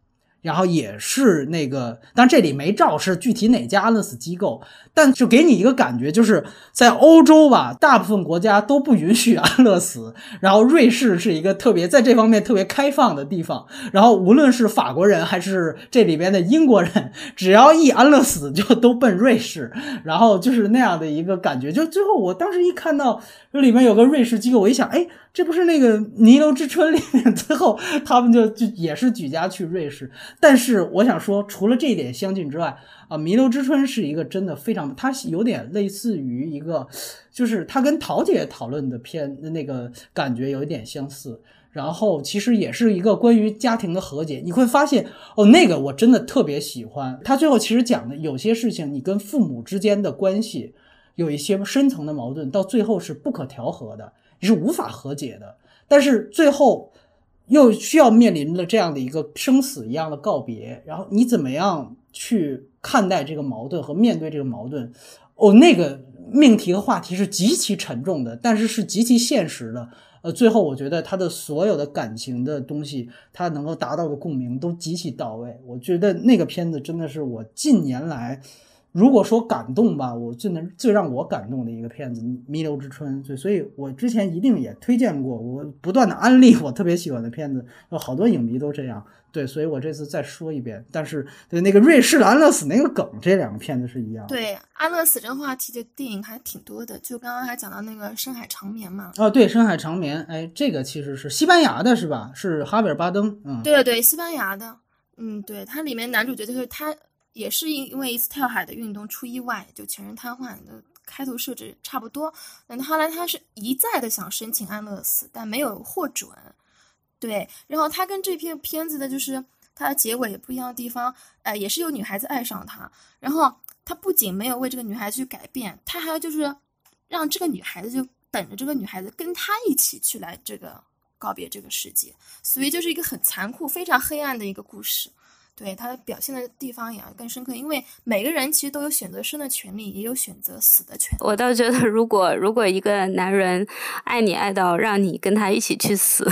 然后也是那个，但这里没照是具体哪家安乐死机构，但就给你一个感觉，就是在欧洲吧，大部分国家都不允许安乐死，然后瑞士是一个特别在这方面特别开放的地方，然后无论是法国人还是这里边的英国人，只要一安乐死就都奔瑞士，然后就是那样的一个感觉。就最后我当时一看到这里面有个瑞士机构，我一想，哎。这不是那个《弥留之春》里面最后他们就就也是举家去瑞士，但是我想说，除了这一点相近之外，啊，《弥留之春》是一个真的非常，它有点类似于一个，就是它跟桃姐讨论的片那个感觉有一点相似，然后其实也是一个关于家庭的和解。你会发现，哦，那个我真的特别喜欢。他最后其实讲的有些事情，你跟父母之间的关系有一些深层的矛盾，到最后是不可调和的。你是无法和解的，但是最后又需要面临着这样的一个生死一样的告别，然后你怎么样去看待这个矛盾和面对这个矛盾？哦，那个命题和话题是极其沉重的，但是是极其现实的。呃，最后我觉得他的所有的感情的东西，他能够达到的共鸣都极其到位。我觉得那个片子真的是我近年来。如果说感动吧，我最能最让我感动的一个片子《弥留之春》，所以，所以我之前一定也推荐过，我不断的安利我特别喜欢的片子，有好多影迷都这样，对，所以我这次再说一遍。但是，对那个瑞士的安乐死那个梗，这两个片子是一样。对安乐死这个话题的电影还挺多的，就刚刚还讲到那个《深海长眠》嘛。哦，对，《深海长眠》，哎，这个其实是西班牙的，是吧？是哈维尔巴登，嗯，对对对，西班牙的，嗯，对，它里面男主角就是他。也是因因为一次跳海的运动出意外，就全身瘫痪的开头设置差不多。那后来他是一再的想申请安乐死，但没有获准。对，然后他跟这篇片子的就是他的结尾不一样的地方，呃，也是有女孩子爱上他，然后他不仅没有为这个女孩子去改变，他还要就是让这个女孩子就等着这个女孩子跟他一起去来这个告别这个世界，所以就是一个很残酷、非常黑暗的一个故事。对他表现的地方也要更深刻，因为每个人其实都有选择生的权利，也有选择死的权利。我倒觉得，如果如果一个男人爱你爱到让你跟他一起去死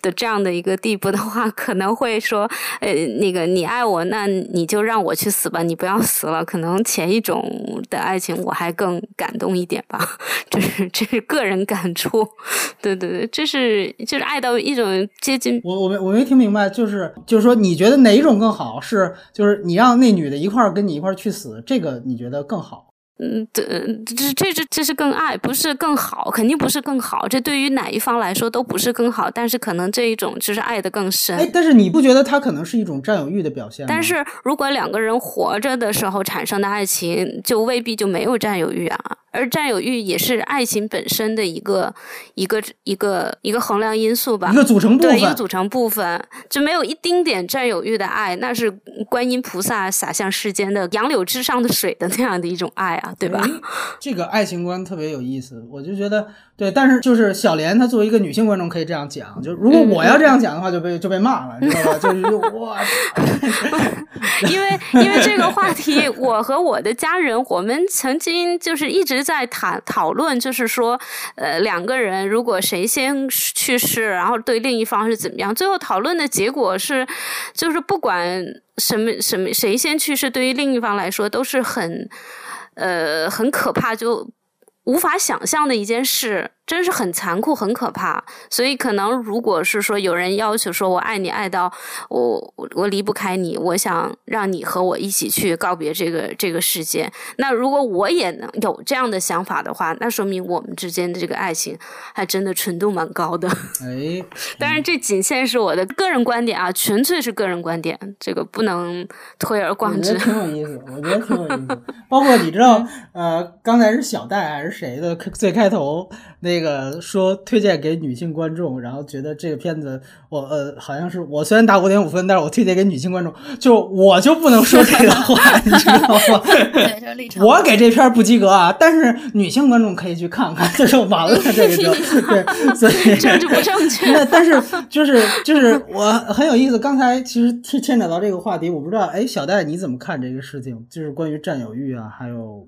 的这样的一个地步的话，可能会说，呃，那个你爱我，那你就让我去死吧，你不要死了。可能前一种的爱情我还更感动一点吧，这是这是个人感触。对对对，这是就是爱到一种接近。我我没我没听明白，就是就是说，你觉得哪一种更好？是，就是你让那女的一块儿跟你一块儿去死，这个你觉得更好？嗯，这这这这这是更爱，不是更好，肯定不是更好。这对于哪一方来说都不是更好，但是可能这一种就是爱的更深。哎，但是你不觉得它可能是一种占有欲的表现？但是如果两个人活着的时候产生的爱情，就未必就没有占有欲啊。而占有欲也是爱情本身的一个一个一个一个衡量因素吧，一个组成部分，对，一个组成部分。就没有一丁点占有欲的爱，那是观音菩萨洒向世间的杨柳枝上的水的那样的一种爱啊，对吧？这个爱情观特别有意思，我就觉得。对，但是就是小莲，她作为一个女性观众可以这样讲，就如果我要这样讲的话，就被就被骂了，你知道吧？就是我，因为因为这个话题，我和我的家人，我们曾经就是一直在谈讨论，就是说，呃，两个人如果谁先去世，然后对另一方是怎么样？最后讨论的结果是，就是不管什么什么谁先去世，对于另一方来说都是很呃很可怕，就无法想象的一件事。真是很残酷，很可怕。所以，可能如果是说有人要求说我爱你爱到我我离不开你，我想让你和我一起去告别这个这个世界。那如果我也能有这样的想法的话，那说明我们之间的这个爱情还真的纯度蛮高的。哎，当然这仅限是我的个人观点啊，纯粹是个人观点，这个不能推而广之。挺有意思，我觉得挺有意思。包括你知道，呃，刚才是小戴还是谁的最开头那。个说推荐给女性观众，然后觉得这个片子我呃好像是我虽然打五点五分，但是我推荐给女性观众，就我就不能说这个话，你知道吗？对，这。我给这片不及格啊，但是女性观众可以去看看，这 就完了，这个就 对，所以政治不正确。那但是就是就是我很有意思，刚才其实牵扯到这个话题，我不知道哎，小戴你怎么看这个事情？就是关于占有欲啊，还有。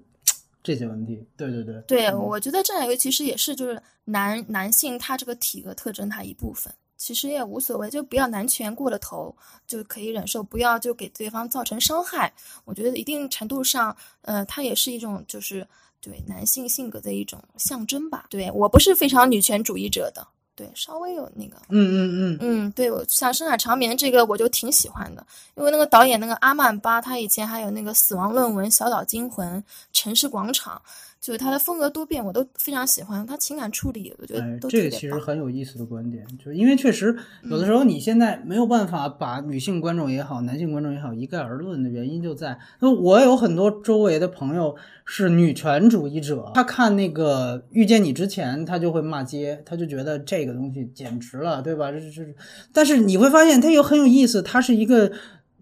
这些问题，对对对，对我觉得占有欲其实也是就是男男性他这个体格特征他一部分，其实也无所谓，就不要男权过了头就可以忍受，不要就给对方造成伤害。我觉得一定程度上，呃，它也是一种就是对男性性格的一种象征吧。对我不是非常女权主义者的。对，稍微有那个，嗯嗯嗯嗯，对我像《深海长眠》这个我就挺喜欢的，因为那个导演那个阿曼巴，他以前还有那个《死亡论文》《小岛惊魂》《城市广场》。就是他的风格多变，我都非常喜欢。他情感处理，我觉得都这个其实很有意思的观点，就是因为确实有的时候你现在没有办法把女性观众也好，男性观众也好一概而论的原因就在，那我有很多周围的朋友是女权主义者，他看那个遇见你之前，他就会骂街，他就觉得这个东西简直了，对吧？但是你会发现他有很有意思，他是一个。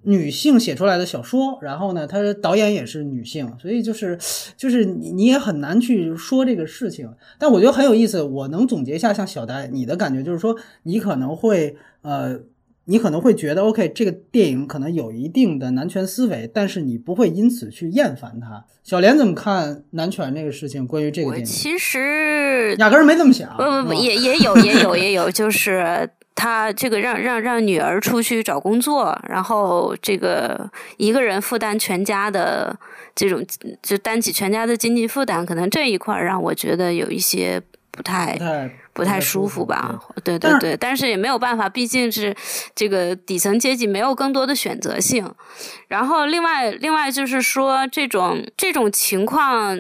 女性写出来的小说，然后呢，她导演也是女性，所以就是，就是你你也很难去说这个事情。但我觉得很有意思，我能总结一下，像小呆你的感觉就是说，你可能会呃，你可能会觉得 OK，这个电影可能有一定的男权思维，但是你不会因此去厌烦它。小莲怎么看男权这个事情？关于这个电影，其实压根儿没这么想。不不不，也也有也有也有，就是。他这个让让让女儿出去找工作，然后这个一个人负担全家的这种，就担起全家的经济负担，可能这一块让我觉得有一些不太不太舒服吧。对对对，但是也没有办法，毕竟是这个底层阶级没有更多的选择性。然后另外另外就是说，这种这种情况。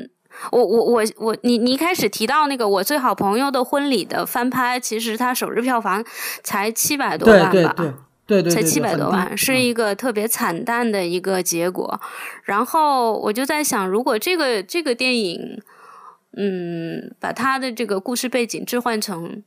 我我我我，你你一开始提到那个我最好朋友的婚礼的翻拍，其实它首日票房才七百多万吧，对对对，才七百多万，是一个特别惨淡的一个结果。然后我就在想，如果这个这个电影，嗯，把它的这个故事背景置换成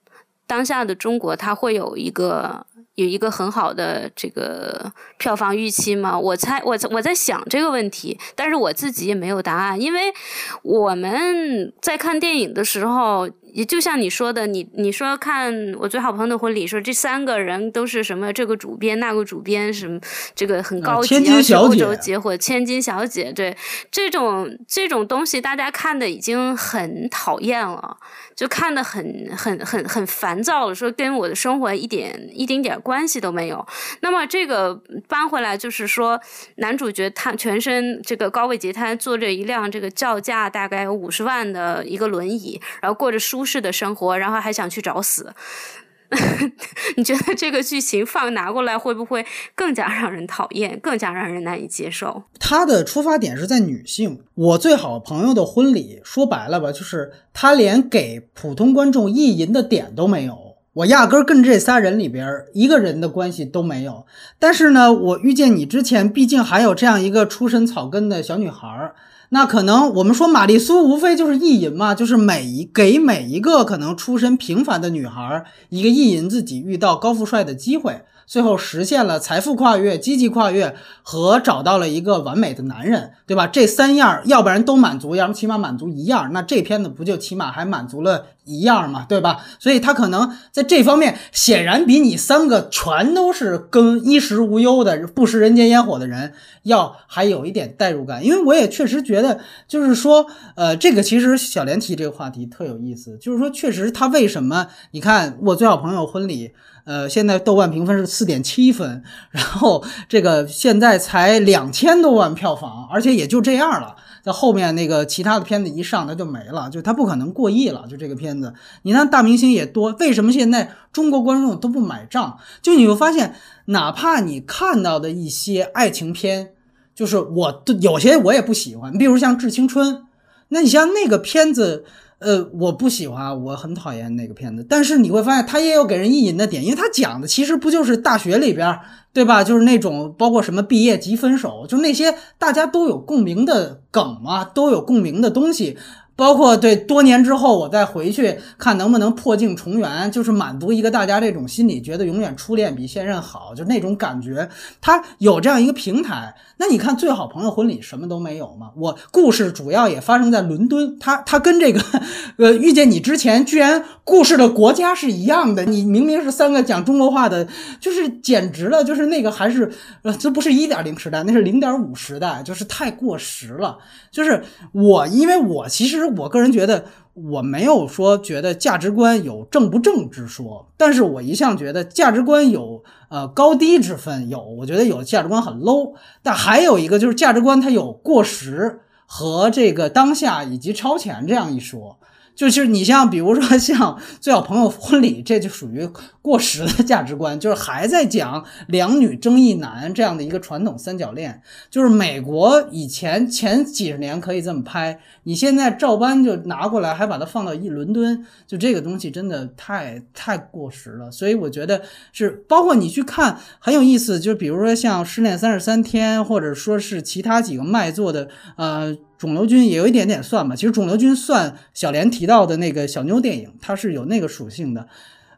当下的中国，它会有一个有一个很好的这个票房预期吗？我猜，我我在想这个问题，但是我自己也没有答案，因为我们在看电影的时候。也就像你说的，你你说看我最好朋友的婚礼，说这三个人都是什么这个主编那个主编什么这个很高级，千金小姐，欧洲结婚千金小姐，对这种这种东西，大家看的已经很讨厌了，就看得很很很很烦躁了，说跟我的生活一点一丁点关系都没有。那么这个搬回来就是说，男主角他全身这个高位截瘫，坐着一辆这个叫价大概有五十万的一个轮椅，然后过着舒。适的生活，然后还想去找死，你觉得这个剧情放拿过来会不会更加让人讨厌，更加让人难以接受？他的出发点是在女性。我最好朋友的婚礼，说白了吧，就是他连给普通观众意淫的点都没有。我压根儿跟这仨人里边一个人的关系都没有。但是呢，我遇见你之前，毕竟还有这样一个出身草根的小女孩儿。那可能我们说玛丽苏无非就是意淫嘛，就是每一给每一个可能出身平凡的女孩一个意淫自己遇到高富帅的机会。最后实现了财富跨越、积极跨越和找到了一个完美的男人，对吧？这三样，要不然都满足，要么起码满足一样。那这片子不就起码还满足了一样嘛，对吧？所以他可能在这方面显然比你三个全都是跟衣食无忧的、不食人间烟火的人要还有一点代入感。因为我也确实觉得，就是说，呃，这个其实小莲提这个话题特有意思，就是说，确实他为什么？你看我最好朋友婚礼。呃，现在豆瓣评分是四点七分，然后这个现在才两千多万票房，而且也就这样了。在后面那个其他的片子一上，它就没了，就它不可能过亿了。就这个片子，你看大明星也多，为什么现在中国观众都不买账？就你会发现，哪怕你看到的一些爱情片，就是我有些我也不喜欢，比如像《致青春》，那你像那个片子。呃，我不喜欢，我很讨厌那个片子。但是你会发现，他也有给人意淫的点，因为他讲的其实不就是大学里边，对吧？就是那种包括什么毕业即分手，就那些大家都有共鸣的梗嘛，都有共鸣的东西。包括对多年之后，我再回去看能不能破镜重圆，就是满足一个大家这种心理，觉得永远初恋比现任好，就那种感觉。他有这样一个平台，那你看《最好朋友婚礼》什么都没有嘛？我故事主要也发生在伦敦，他他跟这个 呃遇见你之前，居然故事的国家是一样的。你明明是三个讲中国话的，就是简直了，就是那个还是呃，这不是一点零时代，那是零点五时代，就是太过时了。就是我，因为我其实。我个人觉得，我没有说觉得价值观有正不正之说，但是我一向觉得价值观有呃高低之分，有我觉得有价值观很 low，但还有一个就是价值观它有过时和这个当下以及超前这样一说。就是你像比如说 像最好朋友婚礼，这就属于过时的价值观，就是还在讲两女争一男这样的一个传统三角恋。就是美国以前前几十年可以这么拍，你现在照搬就拿过来，还把它放到一伦敦，就这个东西真的太太过时了。所以我觉得是，包括你去看很有意思，就比如说像失恋三十三天，或者说是其他几个卖座的，呃。肿瘤君也有一点点算吧，其实肿瘤君算小莲提到的那个小妞电影，它是有那个属性的。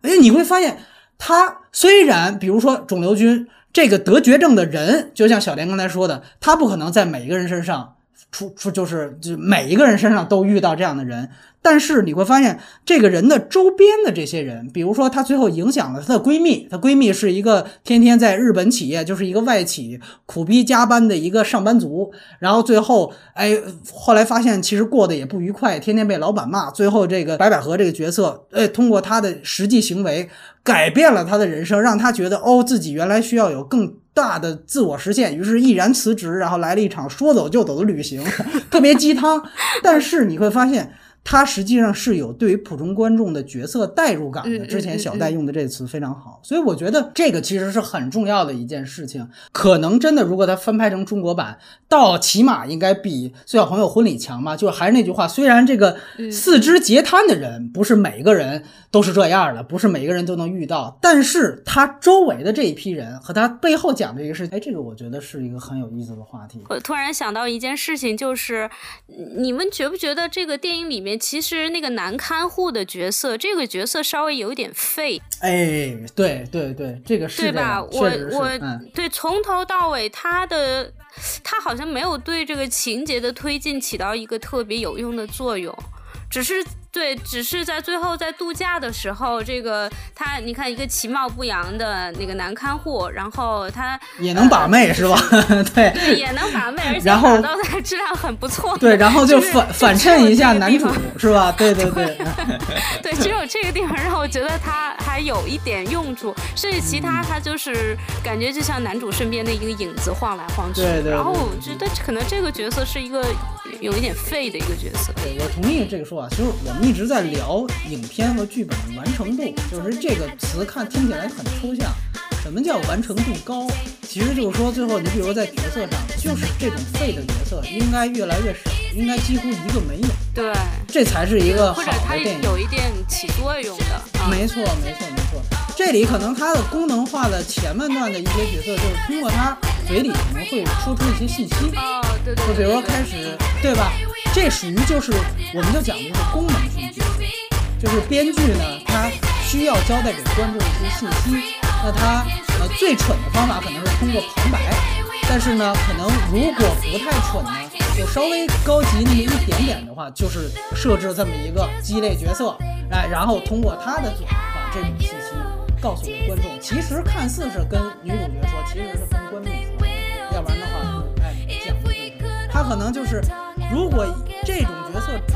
哎，你会发现，他虽然比如说肿瘤君这个得绝症的人，就像小莲刚才说的，他不可能在每一个人身上出出，就是就每一个人身上都遇到这样的人。但是你会发现，这个人的周边的这些人，比如说她最后影响了她的闺蜜，她闺蜜是一个天天在日本企业，就是一个外企苦逼加班的一个上班族，然后最后，哎，后来发现其实过得也不愉快，天天被老板骂，最后这个白百合这个角色，哎，通过她的实际行为改变了她的人生，让她觉得哦，自己原来需要有更大的自我实现，于是毅然辞职，然后来了一场说走就走的旅行，特别鸡汤，但是你会发现。它实际上是有对于普通观众的角色代入感的。之前小戴用的这个词非常好，所以我觉得这个其实是很重要的一件事情。可能真的，如果它翻拍成中国版，到起码应该比《最好朋友婚礼》强吧。就是还是那句话，虽然这个四肢截瘫的人不是每一个人都是这样的，不是每个人都能遇到，但是他周围的这一批人和他背后讲的一个事情，哎，这个我觉得是一个很有意思的话题。我突然想到一件事情，就是你们觉不觉得这个电影里面？面，其实那个男看护的角色，这个角色稍微有点废，哎，对对对，这个是对吧？我我、嗯，对从头到尾他的他好像没有对这个情节的推进起到一个特别有用的作用，只是对，只是在最后在度假的时候，这个他你看一个其貌不扬的那个男看护，然后他也能把妹是吧？对对也能把妹，而且然后打到的质量很不错。对，然后就就是反反衬一下男主是吧？对 对对，对，只有这个地方让我觉得他还有一点用处，甚至其他他就是感觉就像男主身边的一个影子晃来晃去。对对然后我觉得可能这个角色是一个有一点废的一个角色。对，我同意这个说法。其实我们一直在聊影片和剧本的完成度，就是这个词看听起来很抽象。什么叫完成度高？其实就是说，最后你比如说在角色上，就是这种废的角色应该越来越少，应该几乎一个没有，对，这才是一个好的电影。有一点起作用的。啊、没错，没错，没错。这里可能它的功能化的前半段的一些角色，就是通过他嘴里可能会说出一些信息，哦，对对就比如说开始，对吧？这属于就是我们就讲的是功能性角色，就是编剧呢，他需要交代给观众一些信息。那他呃最蠢的方法可能是通过旁白，但是呢，可能如果不太蠢呢，就稍微高级那么一点点的话，就是设置这么一个鸡肋角色，哎，然后通过他的嘴把这种信息告诉给观众。其实看似是跟女主角说，其实是跟观众说，要不然的话，哎，讲不出来他可能就是，如果这种角色只